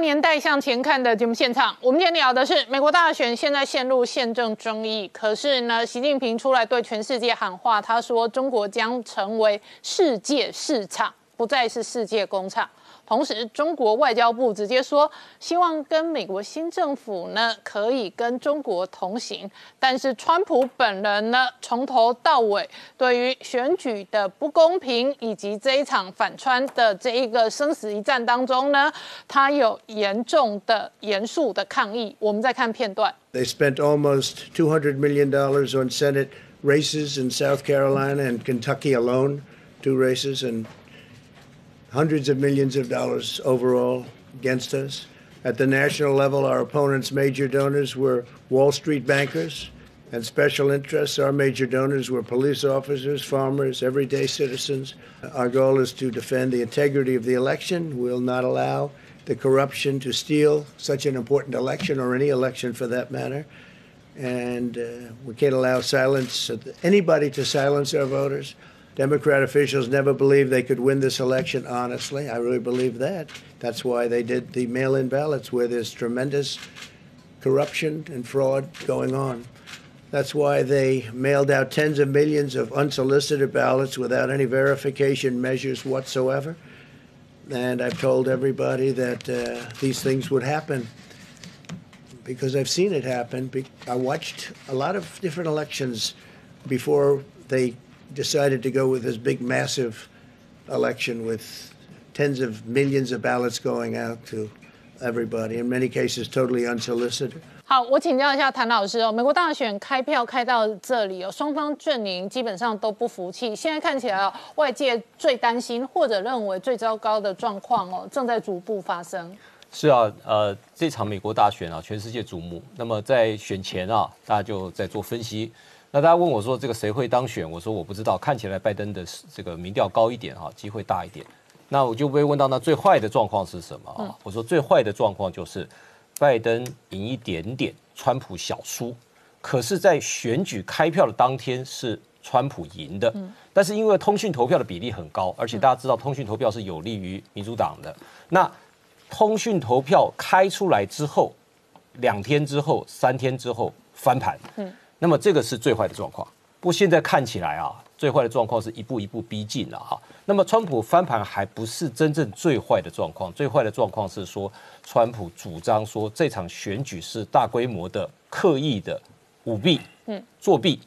年代向前看的节目现场，我们今天聊的是美国大选现在陷入宪政争议。可是呢，习近平出来对全世界喊话，他说中国将成为世界市场，不再是世界工厂。同时，中国外交部直接说，希望跟美国新政府呢可以跟中国同行。但是，川普本人呢，从头到尾对于选举的不公平以及这一场反川的这一个生死一战当中呢，他有严重的、严肃的抗议。我们再看片段。They spent almost two hundred million dollars on Senate races in South Carolina and Kentucky alone, two races and. Hundreds of millions of dollars overall against us. At the national level, our opponents' major donors were Wall Street bankers and special interests. Our major donors were police officers, farmers, everyday citizens. Our goal is to defend the integrity of the election. We'll not allow the corruption to steal such an important election or any election for that matter. And uh, we can't allow silence, anybody to silence our voters. Democrat officials never believed they could win this election honestly. I really believe that. That's why they did the mail in ballots, where there's tremendous corruption and fraud going on. That's why they mailed out tens of millions of unsolicited ballots without any verification measures whatsoever. And I've told everybody that uh, these things would happen because I've seen it happen. I watched a lot of different elections before they decided to go with this big, massive election with tens of millions of ballots going out to everybody, in many cases totally unsolicited. 好，我请教一下谭老师哦。美国大选开票开到这里哦，双方阵营基本上都不服气。现在看起来哦，外界最担心或者认为最糟糕的状况哦，正在逐步发生。是啊，呃，这场美国大选啊，全世界瞩目。那么在选前啊，大家就在做分析。那大家问我说这个谁会当选？我说我不知道，看起来拜登的这个民调高一点哈，机会大一点。那我就被问到那最坏的状况是什么啊？我说最坏的状况就是拜登赢一点点，川普小输。可是，在选举开票的当天是川普赢的，但是因为通讯投票的比例很高，而且大家知道通讯投票是有利于民主党的。那通讯投票开出来之后，两天之后、三天之后翻盘，嗯，那么这个是最坏的状况。不过现在看起来啊，最坏的状况是一步一步逼近了哈。那么川普翻盘还不是真正最坏的状况，最坏的状况是说，川普主张说这场选举是大规模的、刻意的舞弊、嗯，作弊，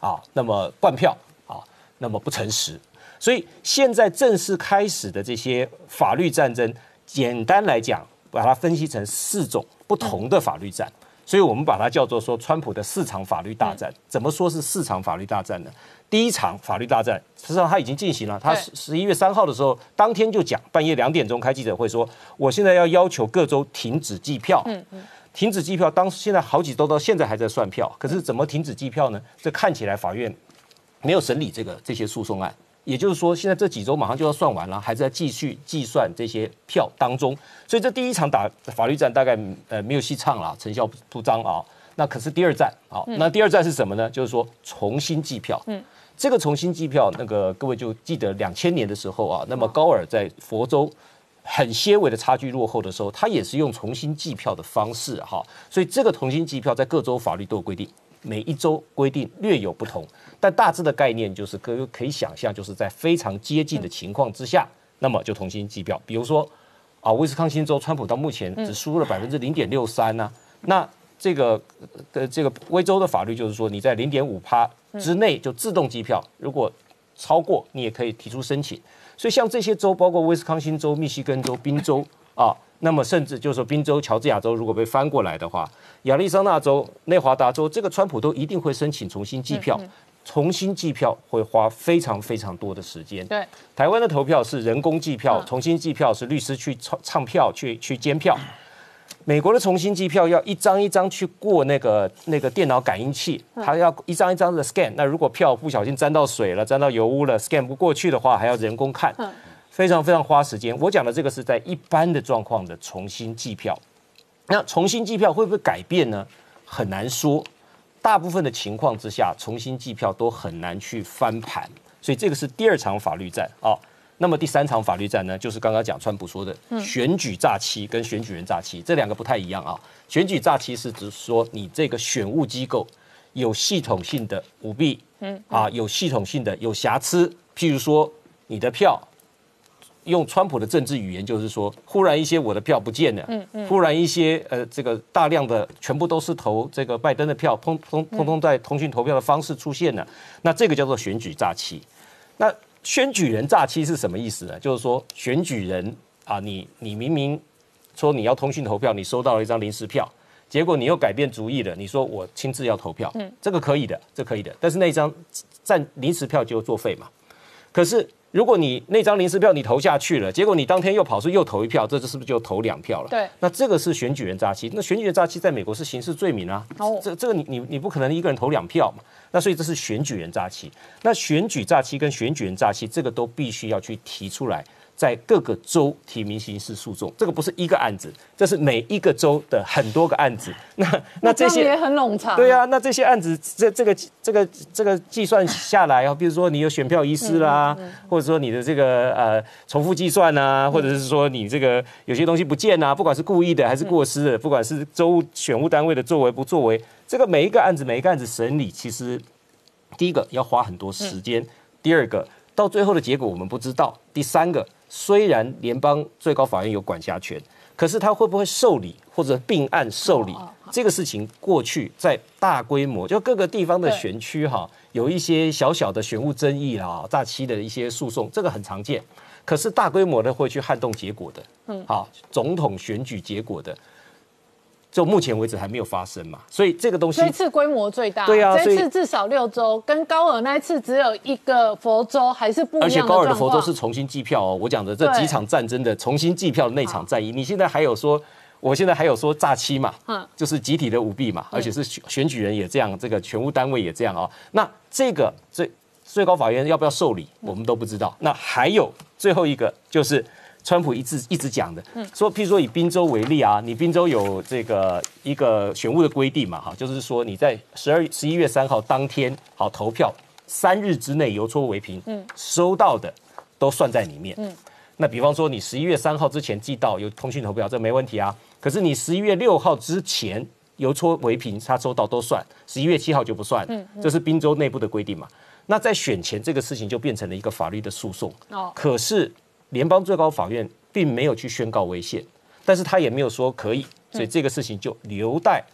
啊，那么灌票啊，那么不诚实。所以现在正式开始的这些法律战争，简单来讲，把它分析成四种不同的法律战。所以我们把它叫做说，川普的四场法律大战。怎么说是四场法律大战呢？第一场法律大战，实际上他已经进行了。他十十一月三号的时候，当天就讲，半夜两点钟开记者会说，我现在要要求各州停止计票。嗯嗯，停止计票，当现在好几周到现在还在算票。可是怎么停止计票呢？这看起来法院没有审理这个这些诉讼案。也就是说，现在这几周马上就要算完了，还在继续计算这些票当中，所以这第一场打法律战大概呃没有戏唱了，成效不彰啊。那可是第二战啊，那第二战是什么呢？就是说重新计票。嗯，这个重新计票，那个各位就记得两千年的时候啊，那么高尔在佛州很些微的差距落后的时候，他也是用重新计票的方式哈。所以这个重新计票在各州法律都有规定。每一周规定略有不同，但大致的概念就是可可以想象，就是在非常接近的情况之下，那么就重新计票。比如说，啊，威斯康星州川普到目前只输了百分之零点六三呢，那这个的这个威州的法律就是说，你在零点五趴之内就自动计票，如果超过你也可以提出申请。所以像这些州，包括威斯康星州、密西根州、宾州啊。那么甚至就是说，宾州、乔治亚州如果被翻过来的话，亚利桑那州、内华达州，这个川普都一定会申请重新计票。重新计票会花非常非常多的时间。对，台湾的投票是人工计票，重新计票是律师去唱唱票去去监票。美国的重新计票要一张一张去过那个那个电脑感应器，它要一张一张的 scan。那如果票不小心沾到水了、沾到油污了，scan 不过去的话，还要人工看。非常非常花时间。我讲的这个是在一般的状况的重新计票，那重新计票会不会改变呢？很难说。大部分的情况之下，重新计票都很难去翻盘。所以这个是第二场法律战啊。那么第三场法律战呢，就是刚刚讲川普说的选举诈欺跟选举人诈欺，这两个不太一样啊。选举诈欺是指说你这个选务机构有系统性的舞弊，嗯啊，有系统性的有瑕疵，譬如说你的票。用川普的政治语言就是说，忽然一些我的票不见了，嗯嗯，忽然一些呃这个大量的全部都是投这个拜登的票，通通通通在通讯投票的方式出现了，那这个叫做选举诈欺。那选举人诈欺是什么意思呢？就是说选举人啊，你你明明说你要通讯投票，你收到了一张临时票，结果你又改变主意了，你说我亲自要投票，嗯，这个可以的，这可以的，但是那一张占临时票就作废嘛，可是。如果你那张临时票你投下去了，结果你当天又跑出又投一票，这是不是就投两票了？对，那这个是选举人诈欺。那选举人诈欺在美国是刑事罪名啊。哦，这这个你你你不可能一个人投两票嘛。那所以这是选举人诈欺。那选举诈欺跟选举人诈欺，这个都必须要去提出来。在各个州提名刑事诉讼，这个不是一个案子，这是每一个州的很多个案子。(laughs) 那那这些也很冗长。对啊，那这些案子这这个这个这个计算下来啊，(laughs) 比如说你有选票遗失啦，或者说你的这个呃重复计算啊，或者是说你这个有些东西不见啊，不管是故意的还是过失的，不管是州选务单位的作为不作为，这个每一个案子每一个案子审理，其实第一个要花很多时间，第二个到最后的结果我们不知道，第三个。虽然联邦最高法院有管辖权，可是他会不会受理或者并案受理这个事情，过去在大规模就各个地方的选区哈，有一些小小的选务争议啦、诈欺的一些诉讼，这个很常见。可是大规模的会去撼动结果的，嗯，好，总统选举结果的。就目前为止还没有发生嘛，所以这个东西这次规模最大，对啊，这次至少六州，跟高尔那一次只有一个佛州还是不一样。而且高尔的佛州是重新计票哦，我讲的这几场战争的重新计票的那场战役，你现在还有说，我现在还有说诈欺嘛，嗯，就是集体的舞弊嘛，而且是选举人也这样，这个全务单位也这样哦。那这个最最高法院要不要受理，我们都不知道。那还有最后一个就是。川普一直一直讲的，说，譬如说以宾州为例啊，你宾州有这个一个选务的规定嘛，哈，就是说你在十二十一月三号当天好投票，三日之内邮戳为凭，嗯，收到的都算在里面，嗯，那比方说你十一月三号之前寄到有通讯投票，这没问题啊。可是你十一月六号之前邮戳为凭，他收到都算，十一月七号就不算，这是宾州内部的规定嘛。那在选前这个事情就变成了一个法律的诉讼。哦。可是联邦最高法院并没有去宣告违宪，但是他也没有说可以，所以这个事情就留待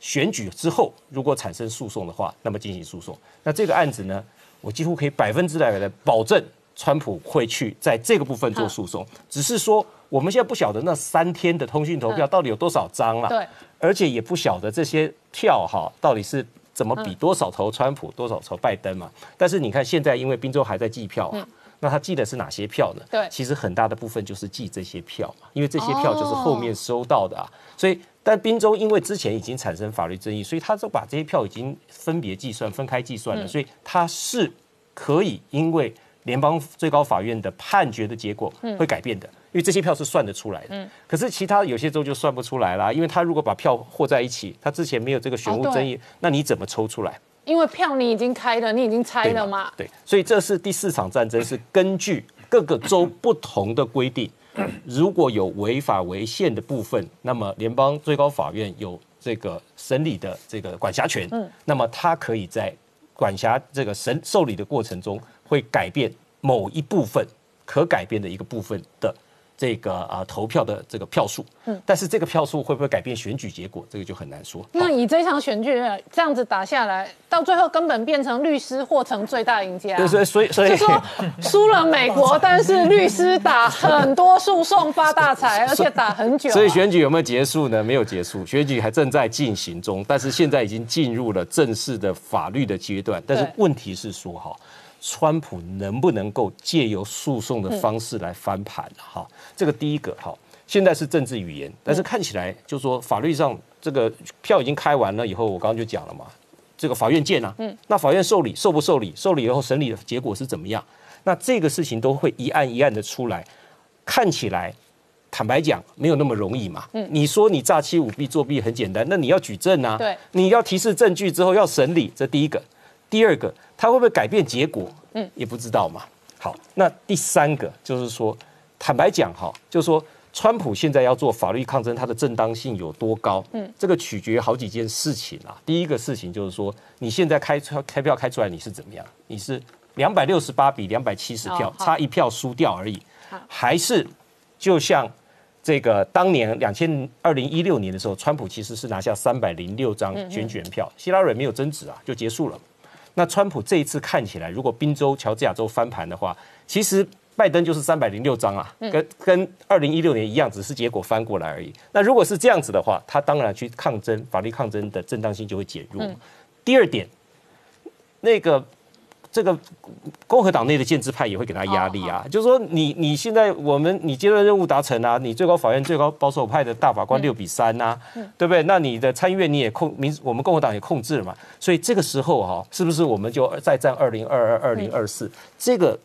选举之后，如果产生诉讼的话，那么进行诉讼。那这个案子呢，我几乎可以百分之百的保证，川普会去在这个部分做诉讼。只是说我们现在不晓得那三天的通讯投票到底有多少张了，对，而且也不晓得这些票哈到底是怎么比，多少投川普，多少投拜登嘛。但是你看现在，因为宾州还在计票啊。那他记的是哪些票呢？对其实很大的部分就是记这些票嘛，因为这些票就是后面收到的啊。所以，但滨州因为之前已经产生法律争议，所以他就把这些票已经分别计算、分开计算了，所以他是可以因为联邦最高法院的判决的结果会改变的，因为这些票是算得出来的。可是其他有些州就算不出来啦，因为他如果把票和在一起，他之前没有这个选务争议，那你怎么抽出来？因为票你已经开了，你已经拆了嘛。对，所以这是第四场战争，是根据各个州不同的规定，如果有违法违宪的部分，那么联邦最高法院有这个审理的这个管辖权，嗯，那么他可以在管辖这个审受理的过程中，会改变某一部分可改变的一个部分的。这个啊、投票的这个票数，嗯，但是这个票数会不会改变选举结果，这个就很难说。那以这场选举这样子打下来，到最后根本变成律师获成最大赢家。对，所以所以所以就说 (laughs) 输了美国，(laughs) 但是律师打很多诉讼发大财，而且打很久啊、所以选举有没有结束呢？没有结束，选举还正在进行中，但是现在已经进入了正式的法律的阶段。但是对问题是说哈，川普能不能够借由诉讼的方式来翻盘？哈、这个第一个哈，现在是政治语言，但是看起来就说法律上这个票已经开完了以后，我刚刚就讲了嘛，这个法院见啊，嗯，那法院受理受不受理，受理以后审理的结果是怎么样？那这个事情都会一案一案的出来，看起来。坦白讲，没有那么容易嘛。嗯，你说你诈欺舞弊作弊很简单，那你要举证啊。对，你要提示证据之后要审理，这第一个。第二个，他会不会改变结果？嗯，也不知道嘛。好，那第三个就是说，坦白讲哈，就是说，川普现在要做法律抗争，它的正当性有多高？嗯，这个取决于好几件事情啊。第一个事情就是说，你现在开出开票开出来你是怎么样？你是两百六十八比两百七十票哦，差一票输掉而已，还是就像这个当年两千二零一六年的时候，川普其实是拿下三百零六张选举人票，希拉蕊没有争执啊，就结束了。那川普这一次看起来，如果宾州、乔治亚州翻盘的话，其实拜登就是三百零六张啊，跟跟二零一六年一样，只是结果翻过来而已。那如果是这样子的话，他当然去抗争，法律抗争的正当性就会减弱。第二点，那个这个共和党内的建制派也会给他压力啊，就是说你你现在我们你接任任务达成啊，你最高法院最高保守派的大法官六比三呐、对不对？那你的参议院你也控民我们共和党也控制了嘛，所以这个时候哈、是不是我们就再战二零二二、二零二四？这个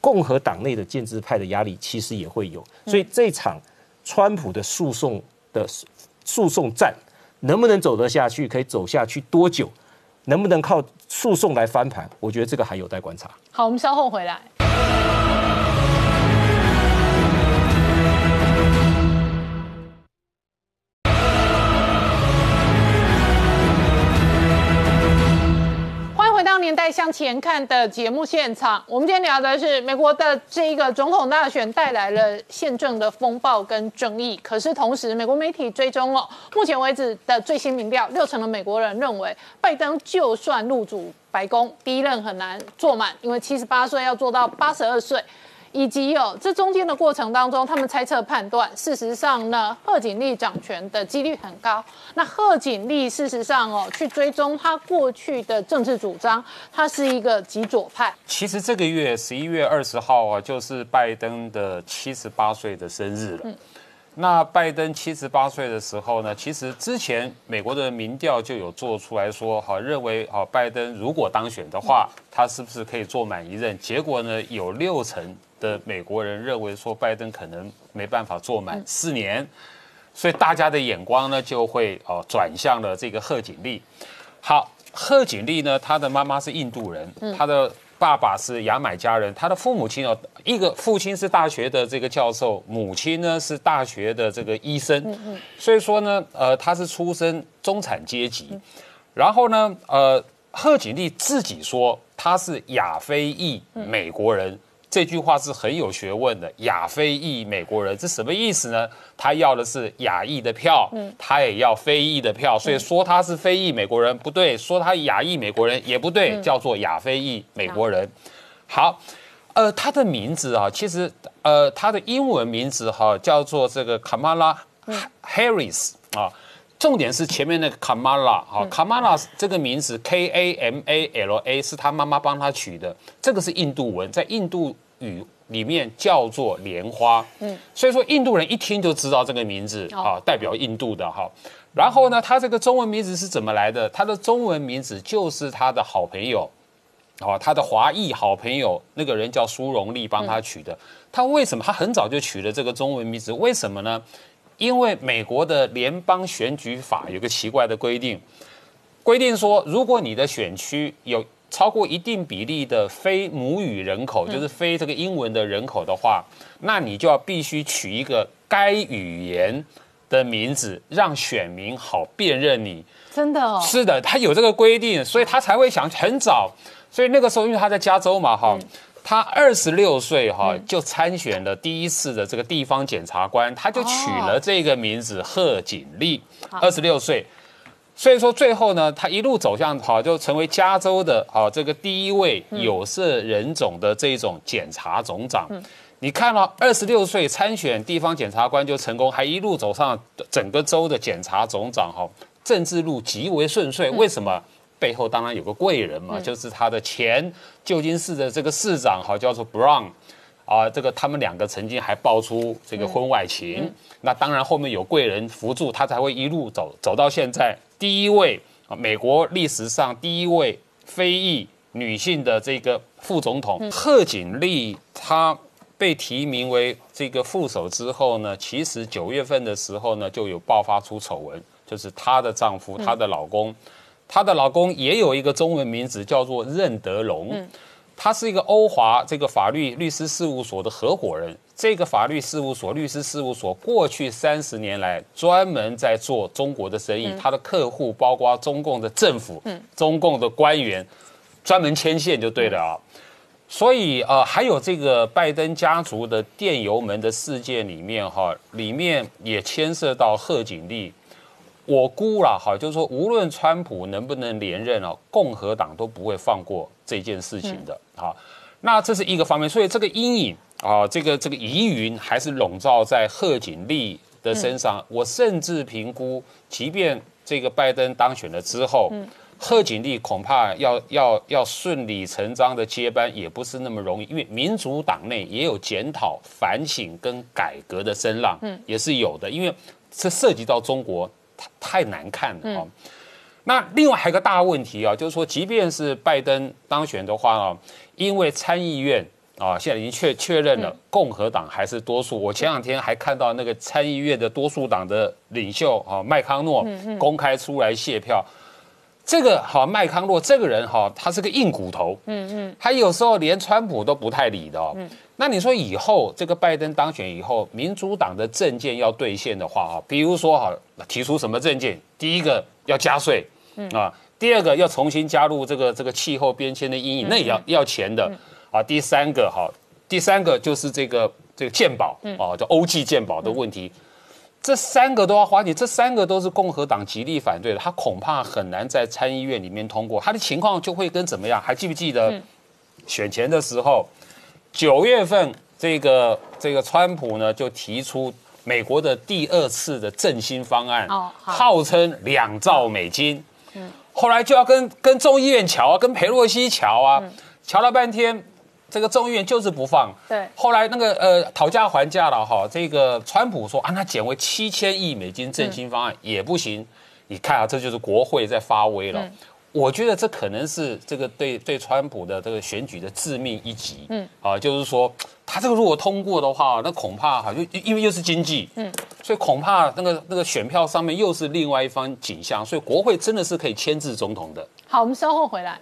共和党内的建制派的压力其实也会有，所以这场川普的诉讼的诉讼战能不能走得下去，可以走下去多久？能不能靠诉讼来翻盘？我觉得这个还有待观察。好，我们稍后回来。《向前看》的节目现场。我们今天聊的是美国的这一个总统大选带来了宪政的风暴跟争议。可是同时，美国媒体追踪哦，目前为止的最新民调，六成的美国人认为，拜登就算入主白宫，第一任很难坐满，因为七十八岁要做到八十二岁。以及哦，这中间的过程当中，他们猜测判断，事实上呢，贺锦丽掌权的几率很高。那贺锦丽事实上哦，去追踪他过去的政治主张，他是一个极左派。其实这个月十一月二十号啊，就是拜登的七十八岁的生日了。那拜登七十八岁的时候呢，其实之前美国的民调就有做出来说，好认为好拜登如果当选的话，他是不是可以做满一任？结果呢，有六成的美国人认为说拜登可能没办法做满四年，所以大家的眼光呢就会哦转向了这个贺锦丽。好，贺锦丽呢，她的妈妈是印度人，她的爸爸是牙买加人，他的父母亲哦，一个父亲是大学的这个教授，母亲呢是大学的这个医生，所以说呢，呃，他是出身中产阶级。然后呢，呃，贺锦丽自己说他是亚非裔美国人。这句话是很有学问的，亚非裔美国人，这什么意思呢？他要的是亚裔的票，他也要非裔的票，所以说他是非裔美国人不对，说他亚裔美国人也不对，叫做亚非裔美国人。好，呃，他的名字啊，其实呃，他的英文名字哈叫做这个 Kamala Harris 啊，重点是前面那个 Kamala 哈，Kamala 这个名字 K A M A L A 是他妈妈帮他取的，这个是印度文，在印度。语里面叫做莲花，嗯，所以说印度人一听就知道这个名字啊，代表印度的哈。然后呢，他这个中文名字是怎么来的？他的中文名字就是他的好朋友，哦，他的华裔好朋友那个人叫苏荣利帮他取的。他为什么？他很早就取了这个中文名字，为什么呢？因为美国的联邦选举法有个奇怪的规定，规定说，如果你的选区有超过一定比例的非母语人口，就是非这个英文的人口的话，那你就要必须取一个该语言的名字，让选民好辨认你。真的？哦？是的，他有这个规定，所以他才会想很早。所以那个时候，因为他在加州嘛，哈，他二十六岁哈就参选了第一次的这个地方检察官，他就取了这个名字贺锦丽，二十六岁。所以说最后呢，他一路走向好，就成为加州的啊这个第一位有色人种的这种检察总长。你看了二十六岁参选地方检察官就成功，还一路走上整个州的检察总长，哈，政治路极为顺遂。为什么？背后当然有个贵人嘛，就是他的前旧金市的这个市长，哈，叫做 Brown。啊，这个他们两个曾经还爆出这个婚外情，那当然后面有贵人扶助，他才会一路走走到现在。第一位啊，美国历史上第一位非裔女性的这个副总统。贺锦丽，她被提名为这个副手之后呢，其实九月份的时候呢，就有爆发出丑闻，就是她的丈夫，她的老公，她的老公也有一个中文名字叫做任德龙。他是一个欧华这个法律律师事务所的合伙人。这个法律事务所、律师事务所过去三十年来专门在做中国的生意。他的客户包括中共的政府、中共的官员，专门牵线就对了啊。所以呃，还有这个拜登家族的电油门的事件里面哈，里面也牵涉到贺锦丽。我估了哈，就是说无论川普能不能连任哦，共和党都不会放过这件事情的啊。那这是一个方面，所以这个阴影啊，这个这个疑云还是笼罩在贺锦丽的身上。我甚至评估，即便这个拜登当选了之后，贺锦丽恐怕要要要顺理成章的接班也不是那么容易，因为民主党内也有检讨、反省跟改革的声浪，嗯，也是有的，因为这涉及到中国。太难看了啊！那另外还有个大问题啊，就是说，即便是拜登当选的话啊，因为参议院啊现在已经确确认了共和党还是多数。我前两天还看到那个参议院的多数党的领袖啊麦康诺公开出来谢票。这个哈麦康洛这个人哈，他是个硬骨头，嗯嗯，他有时候连川普都不太理的哦。那你说以后这个拜登当选以后，民主党的政见要兑现的话啊，比如说哈提出什么政见？第一个要加税，啊，第二个要重新加入这个这个气候变迁的阴影，那也要要钱的啊。第三个哈，第三个就是这个这个健保啊，叫欧记健保的问题。这三个都要花钱，这三个都是共和党极力反对的，他恐怕很难在参议院里面通过。他的情况就会跟怎么样？还记不记得选前的时候，九月份这个这个川普呢就提出美国的第二次的振兴方案，号称两兆美金。嗯，后来就要跟跟众议院瞧啊，跟佩洛西瞧啊，瞧了半天。这个众议院就是不放，对。后来那个呃讨价还价了哈，这个川普说啊，那减为七千亿美金振兴方案也不行。你看啊，这就是国会在发威了。我觉得这可能是这个对对川普的这个选举的致命一击。嗯，啊，就是说他这个如果通过的话，那恐怕哈就因为又是经济，嗯，所以恐怕那个那个选票上面又是另外一番景象。所以国会真的是可以牵制总统的。好，我们稍后回来。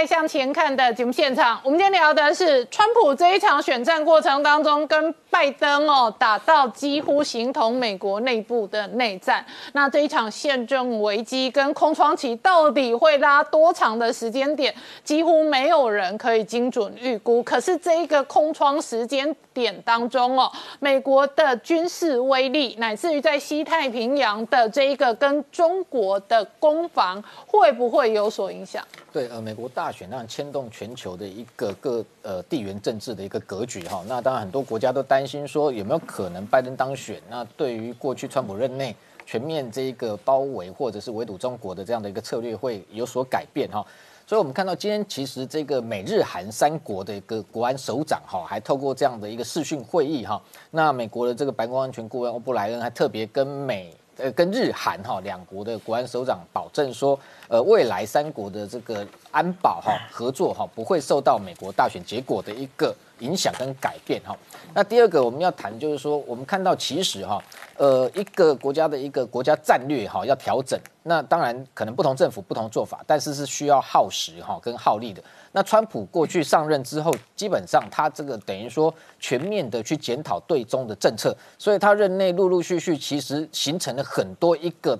代向前看的节目现场，我们今天聊的是川普这一场选战过程当中，跟拜登哦打到几乎形同美国内部的内战。那这一场宪政危机跟空窗期到底会拉多长的时间点，几乎没有人可以精准预估。可是这一个空窗时间点当中哦，美国的军事威力，乃至于在西太平洋的这一个跟中国的攻防，会不会有所影响？对，呃，美国大选让牵动全球的一个各呃地缘政治的一个格局哈。那当然很多国家都担心说有没有可能拜登当选。那对于过去川普任内全面这一个包围或者是围堵中国的这样的一个策略会有所改变哈。所以我们看到今天其实这个美日韩三国的一个国安首长哈，还透过这样的一个视讯会议哈。那美国的这个白宫安全顾问欧布莱恩还特别跟美。呃，跟日韩哈两国的国安首长保证说，呃，未来三国的这个安保哈合作哈不会受到美国大选结果的一个影响跟改变哈。那第二个我们要谈就是说，我们看到其实哈，呃，一个国家的一个国家战略哈要调整，那当然可能不同政府不同做法，但是是需要耗时哈跟耗力的。那川普过去上任之后，基本上他这个等于说全面的去检讨对中的政策，所以他任内陆陆续续其实形成了很多一个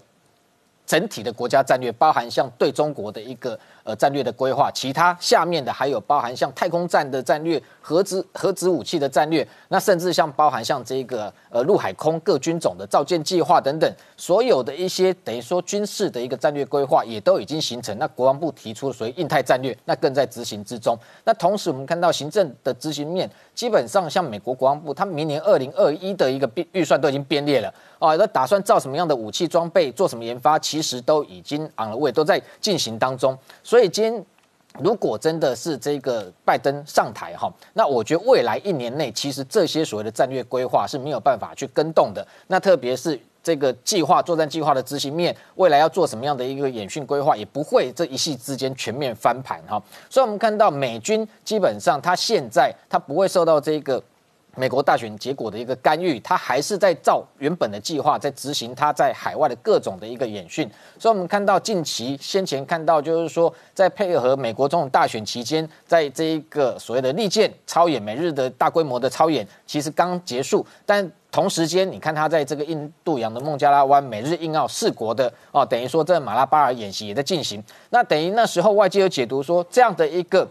整体的国家战略，包含像对中国的一个。呃，战略的规划，其他下面的还有包含像太空战的战略、核子核子武器的战略，那甚至像包含像这个呃陆海空各军种的造舰计划等等，所有的一些等于说军事的一个战略规划也都已经形成。那国防部提出所谓印太战略，那更在执行之中。那同时我们看到行政的执行面，基本上像美国国防部，他明年二零二一的一个预算都已经编列了啊，那打算造什么样的武器装备，做什么研发，其实都已经 on the way，都在进行当中。所以今天，如果真的是这个拜登上台哈，那我觉得未来一年内，其实这些所谓的战略规划是没有办法去跟动的。那特别是这个计划作战计划的执行面，未来要做什么样的一个演训规划，也不会这一系之间全面翻盘哈。所以，我们看到美军基本上，它现在它不会受到这个。美国大选结果的一个干预，他还是在照原本的计划在执行他在海外的各种的一个演训，所以我们看到近期先前看到就是说，在配合美国总统大选期间，在这一个所谓的利剑超演美日的大规模的超演，其实刚结束，但同时间你看他在这个印度洋的孟加拉湾美日印澳四国的哦，等于说在马拉巴尔演习也在进行，那等于那时候外界有解读说这样的一个。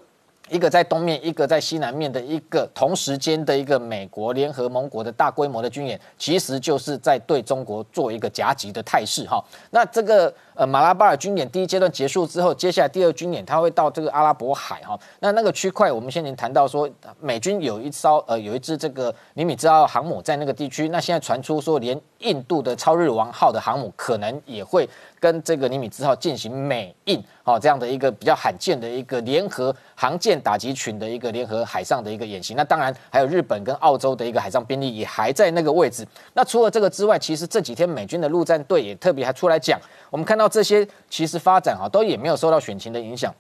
一个在东面，一个在西南面的一个同时间的一个美国联合盟国的大规模的军演，其实就是在对中国做一个夹击的态势哈。那这个。呃，马拉巴尔军演第一阶段结束之后，接下来第二军演，他会到这个阿拉伯海哈。那那个区块，我们先前谈到说，美军有一艘呃，有一支这个尼米兹号航母在那个地区。那现在传出说，连印度的超日王号的航母可能也会跟这个尼米兹号进行美印哦这样的一个比较罕见的一个联合航舰打击群的一个联合海上的一个演习。那当然还有日本跟澳洲的一个海上兵力也还在那个位置。那除了这个之外，其实这几天美军的陆战队也特别还出来讲。我们看到这些其实发展啊，都也没有受到选情的影响。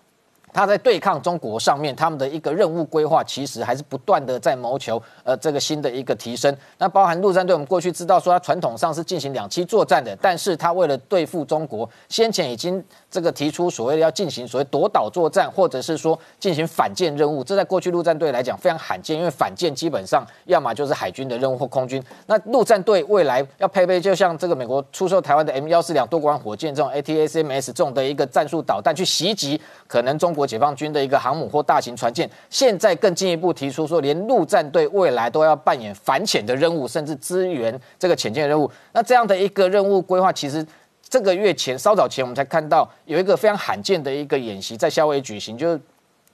他在对抗中国上面，他们的一个任务规划其实还是不断的在谋求呃这个新的一个提升。那包含陆战队，我们过去知道说它传统上是进行两栖作战的，但是它为了对付中国，先前已经这个提出所谓的要进行所谓夺岛作战，或者是说进行反舰任务。这在过去陆战队来讲非常罕见，因为反舰基本上要么就是海军的任务或空军。那陆战队未来要配备，就像这个美国出售台湾的 M 幺四两多管火箭这种 ATACMS 这种的一个战术导弹去袭击可能中。国解放军的一个航母或大型船舰，现在更进一步提出说，连陆战队未来都要扮演反潜的任务，甚至支援这个潜舰任务。那这样的一个任务规划，其实这个月前稍早前，我们才看到有一个非常罕见的一个演习在夏威夷举行，就是。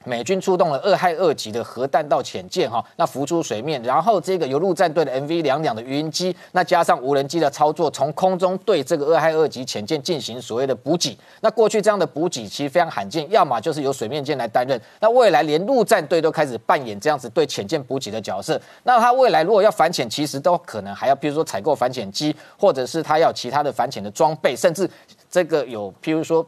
美军出动了二亥二级的核弹道潜舰，哈，那浮出水面，然后这个由陆战队的 MV 两两的鱼机，那加上无人机的操作，从空中对这个二亥二级潜舰进行所谓的补给。那过去这样的补给其实非常罕见，要么就是由水面舰来担任，那未来连陆战队都开始扮演这样子对潜舰补给的角色。那他未来如果要反潜，其实都可能还要，比如说采购反潜机，或者是他要其他的反潜的装备，甚至这个有，譬如说。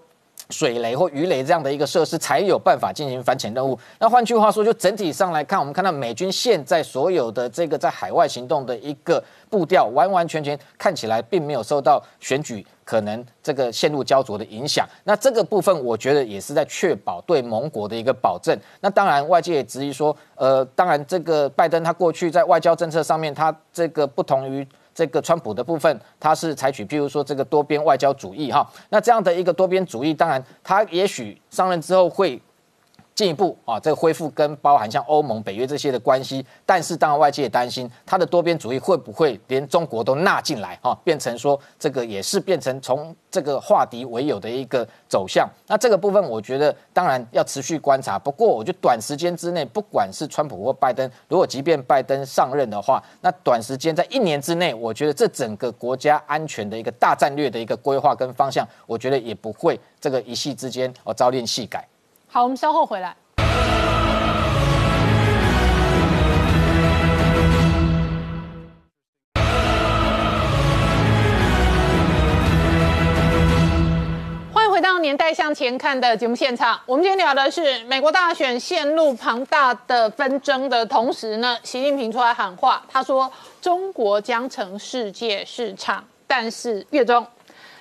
水雷或鱼雷这样的一个设施，才有办法进行反潜任务。那换句话说，就整体上来看，我们看到美军现在所有的这个在海外行动的一个步调，完完全全看起来并没有受到选举可能这个陷入焦灼的影响。那这个部分，我觉得也是在确保对盟国的一个保证。那当然，外界也质疑说，呃，当然这个拜登他过去在外交政策上面，他这个不同于。这个川普的部分，他是采取譬如说这个多边外交主义哈，那这样的一个多边主义，当然他也许上任之后会。进一步啊，这个恢复跟包含像欧盟、北约这些的关系，但是当然外界也担心它的多边主义会不会连中国都纳进来啊，变成说这个也是变成从这个化敌为友的一个走向。那这个部分我觉得当然要持续观察。不过我觉得短时间之内，不管是川普或拜登，如果即便拜登上任的话，那短时间在一年之内，我觉得这整个国家安全的一个大战略的一个规划跟方向，我觉得也不会这个一夕之间哦朝令夕改。好，我们稍后回来。欢迎回到《年代向前看》的节目现场。我们今天聊的是美国大选陷入庞大的纷争的同时呢，习近平出来喊话，他说中国将成世界市场，但是月中。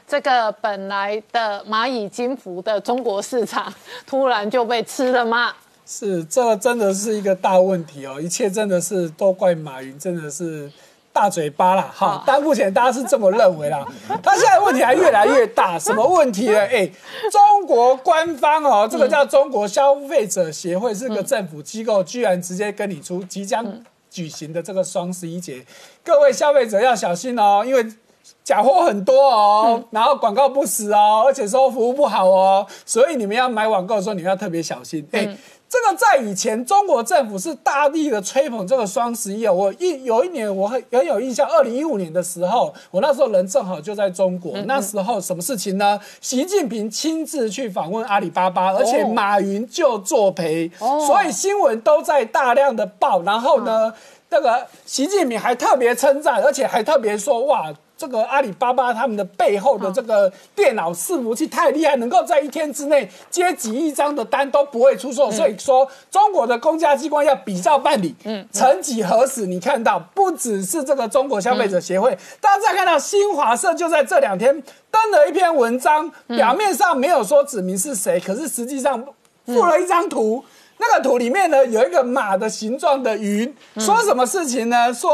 这个本来的蚂蚁金服的中国市场，突然就被吃了吗？是，这真的是一个大问题哦！一切真的是都怪马云，真的是大嘴巴啦。哈，但目前大家是这么认为啦。(laughs) 他现在问题还越来越大，什么问题呢？哎，中国官方哦，这个叫中国消费者协会，是个政府机构，居然直接跟你出即将举行的这个双十一节，各位消费者要小心哦，因为。假货很多哦，然后广告不实哦，而且说服务不好哦，所以你们要买网购的时候，你们要特别小心。哎，这个在以前中国政府是大力的吹捧这个双十一哦。我一有一年我很很有印象，二零一五年的时候，我那时候人正好就在中国，那时候什么事情呢？习近平亲自去访问阿里巴巴，而且马云就作陪，所以新闻都在大量的报。然后呢，那个习近平还特别称赞，而且还特别说哇。这个阿里巴巴他们的背后的这个电脑伺服器太厉害，能够在一天之内接几亿张的单都不会出错，所以说中国的公家机关要比照办理。嗯，曾几何时，你看到不只是这个中国消费者协会，大家再看到新华社就在这两天登了一篇文章，表面上没有说指明是谁，可是实际上附了一张图，那个图里面呢有一个马的形状的云，说什么事情呢？说。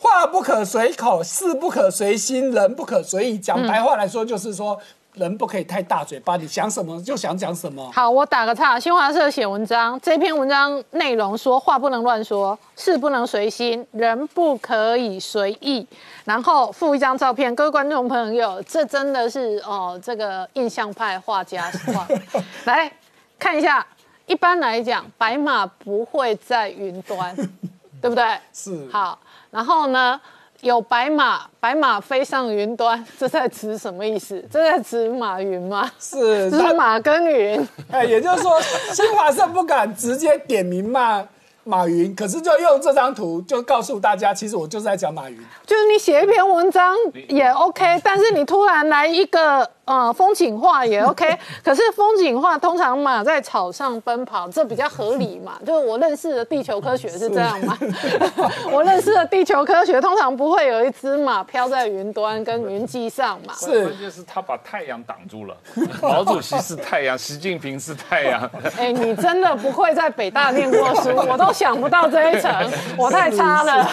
话不可随口，事不可随心，人不可随意。讲白话来说，就是说人不可以太大嘴巴，你想什么就想讲什么。好，我打个岔。新华社写文章，这篇文章内容说话不能乱说，事不能随心，人不可以随意。然后附一张照片，各位观众朋友，这真的是哦，这个印象派画家画。(laughs) 来看一下，一般来讲，白马不会在云端，(laughs) 对不对？是。好。然后呢，有白马，白马飞上云端，这在指什么意思？这在指马云吗？是，是马跟云。哎，也就是说，新华社不敢直接点名骂马云，可是就用这张图就告诉大家，其实我就是在讲马云。就是你写一篇文章也 OK，但是你突然来一个。啊，风景画也 OK，(laughs) 可是风景画通常马在草上奔跑，这比较合理嘛？(laughs) 就是我认识的地球科学是这样嘛？(laughs) 我认识的地球科学通常不会有一只马飘在云端跟云际上嘛？是，关键是他把太阳挡住了。毛主席是太阳，习近平是太阳。哎，你真的不会在北大念过书，我都想不到这一层，我太差了。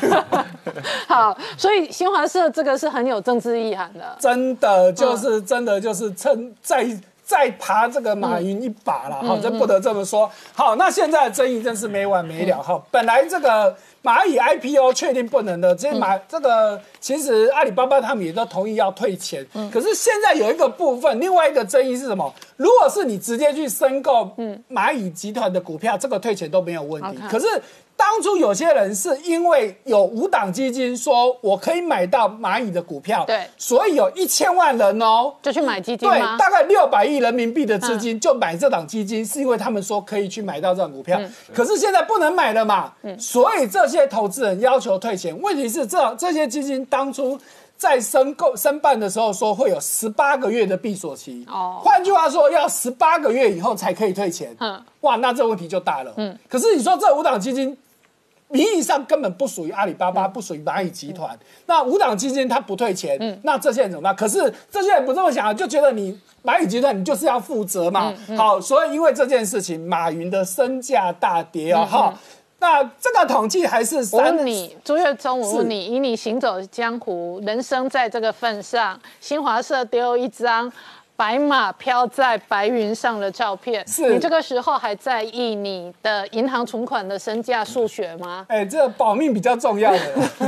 好，所以新华社这个是很有政治意涵的，真的就是真的就。就是趁再再爬这个马云一把了，好，这不得这么说。好，那现在的争议真是没完没了。哈，本来这个蚂蚁 IPO 确定不能的，这马这个其实阿里巴巴他们也都同意要退钱。嗯，可是现在有一个部分，另外一个争议是什么？如果是你直接去申购嗯蚂蚁集团的股票，这个退钱都没有问题。可是。当初有些人是因为有五档基金说我可以买到蚂蚁的股票，对，所以有一千万人哦。就去买基金，对，大概六百亿人民币的资金就买这档基金，是因为他们说可以去买到这档股票，可是现在不能买了嘛，所以这些投资人要求退钱。问题是这这些基金当初在申购申办的时候说会有十八个月的闭锁期，哦。哦，换句话说要十八个月以后才可以退钱，嗯嗯，哇，那这问题就大了，嗯，可是你说这五档基金。名义上根本不属于阿里巴巴，不属于蚂蚁集团。那五档基金它不退钱，那这些人怎么办？可是这些人不这么想，就觉得你蚂蚁集团你就是要负责嘛。好，所以因为这件事情，马云的身价大跌哦。哈、那这个统计还是我三问你，朱月忠，我问你，以你行走江湖，人生在这个份上，新华社丢一张白马飘在白云上的照片，是你这个时候还在意你的银行存款的身价数学吗？哎，这个保命比较重要的。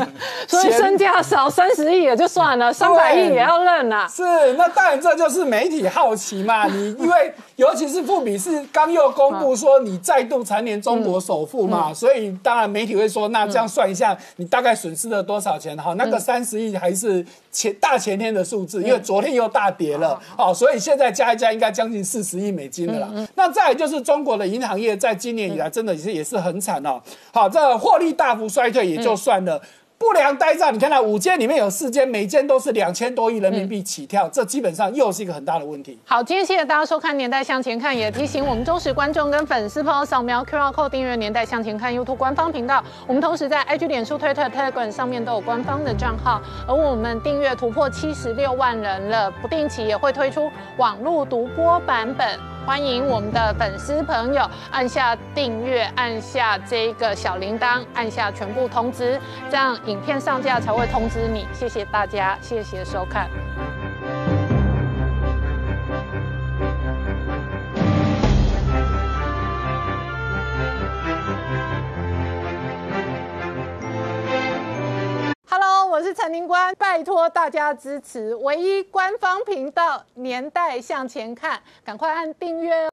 (laughs) 所以身价少三十亿也就算了，三百亿也要认啊。是，那当然这就是媒体好奇嘛。你因为尤其是富比是刚又公布说你再度蝉联中国首富嘛，所以当然媒体会说，那这样算一下，你大概损失了多少钱？好，那个三十亿还是前大前天的数字，因为昨天又大跌了，好，所以现在加一加应该将近四十亿美金的啦。那再来就是中国的银行业在今年以来真的也是也是很惨哦。好，这获利大幅衰退也就算了。不良呆账，你看到五间里面有四间，每间都是两千多亿人民币起跳，这基本上又是一个很大的问题。好，今天谢谢大家收看《年代向前看》，也提醒我们忠实观众跟粉丝朋友扫描 QR code 订阅《年代向前看》YouTube 官方频道。我们同时在 IG、脸书、Twitter、Telegram 上面都有官方的账号，而我们订阅突破七十六万人了，不定期也会推出网络独播版本。欢迎我们的粉丝朋友按下订阅，按下这个小铃铛，按下全部通知，这样影片上架才会通知你。谢谢大家，谢谢收看。我是陈宁官，拜托大家支持唯一官方频道《年代向前看》，赶快按订阅哦。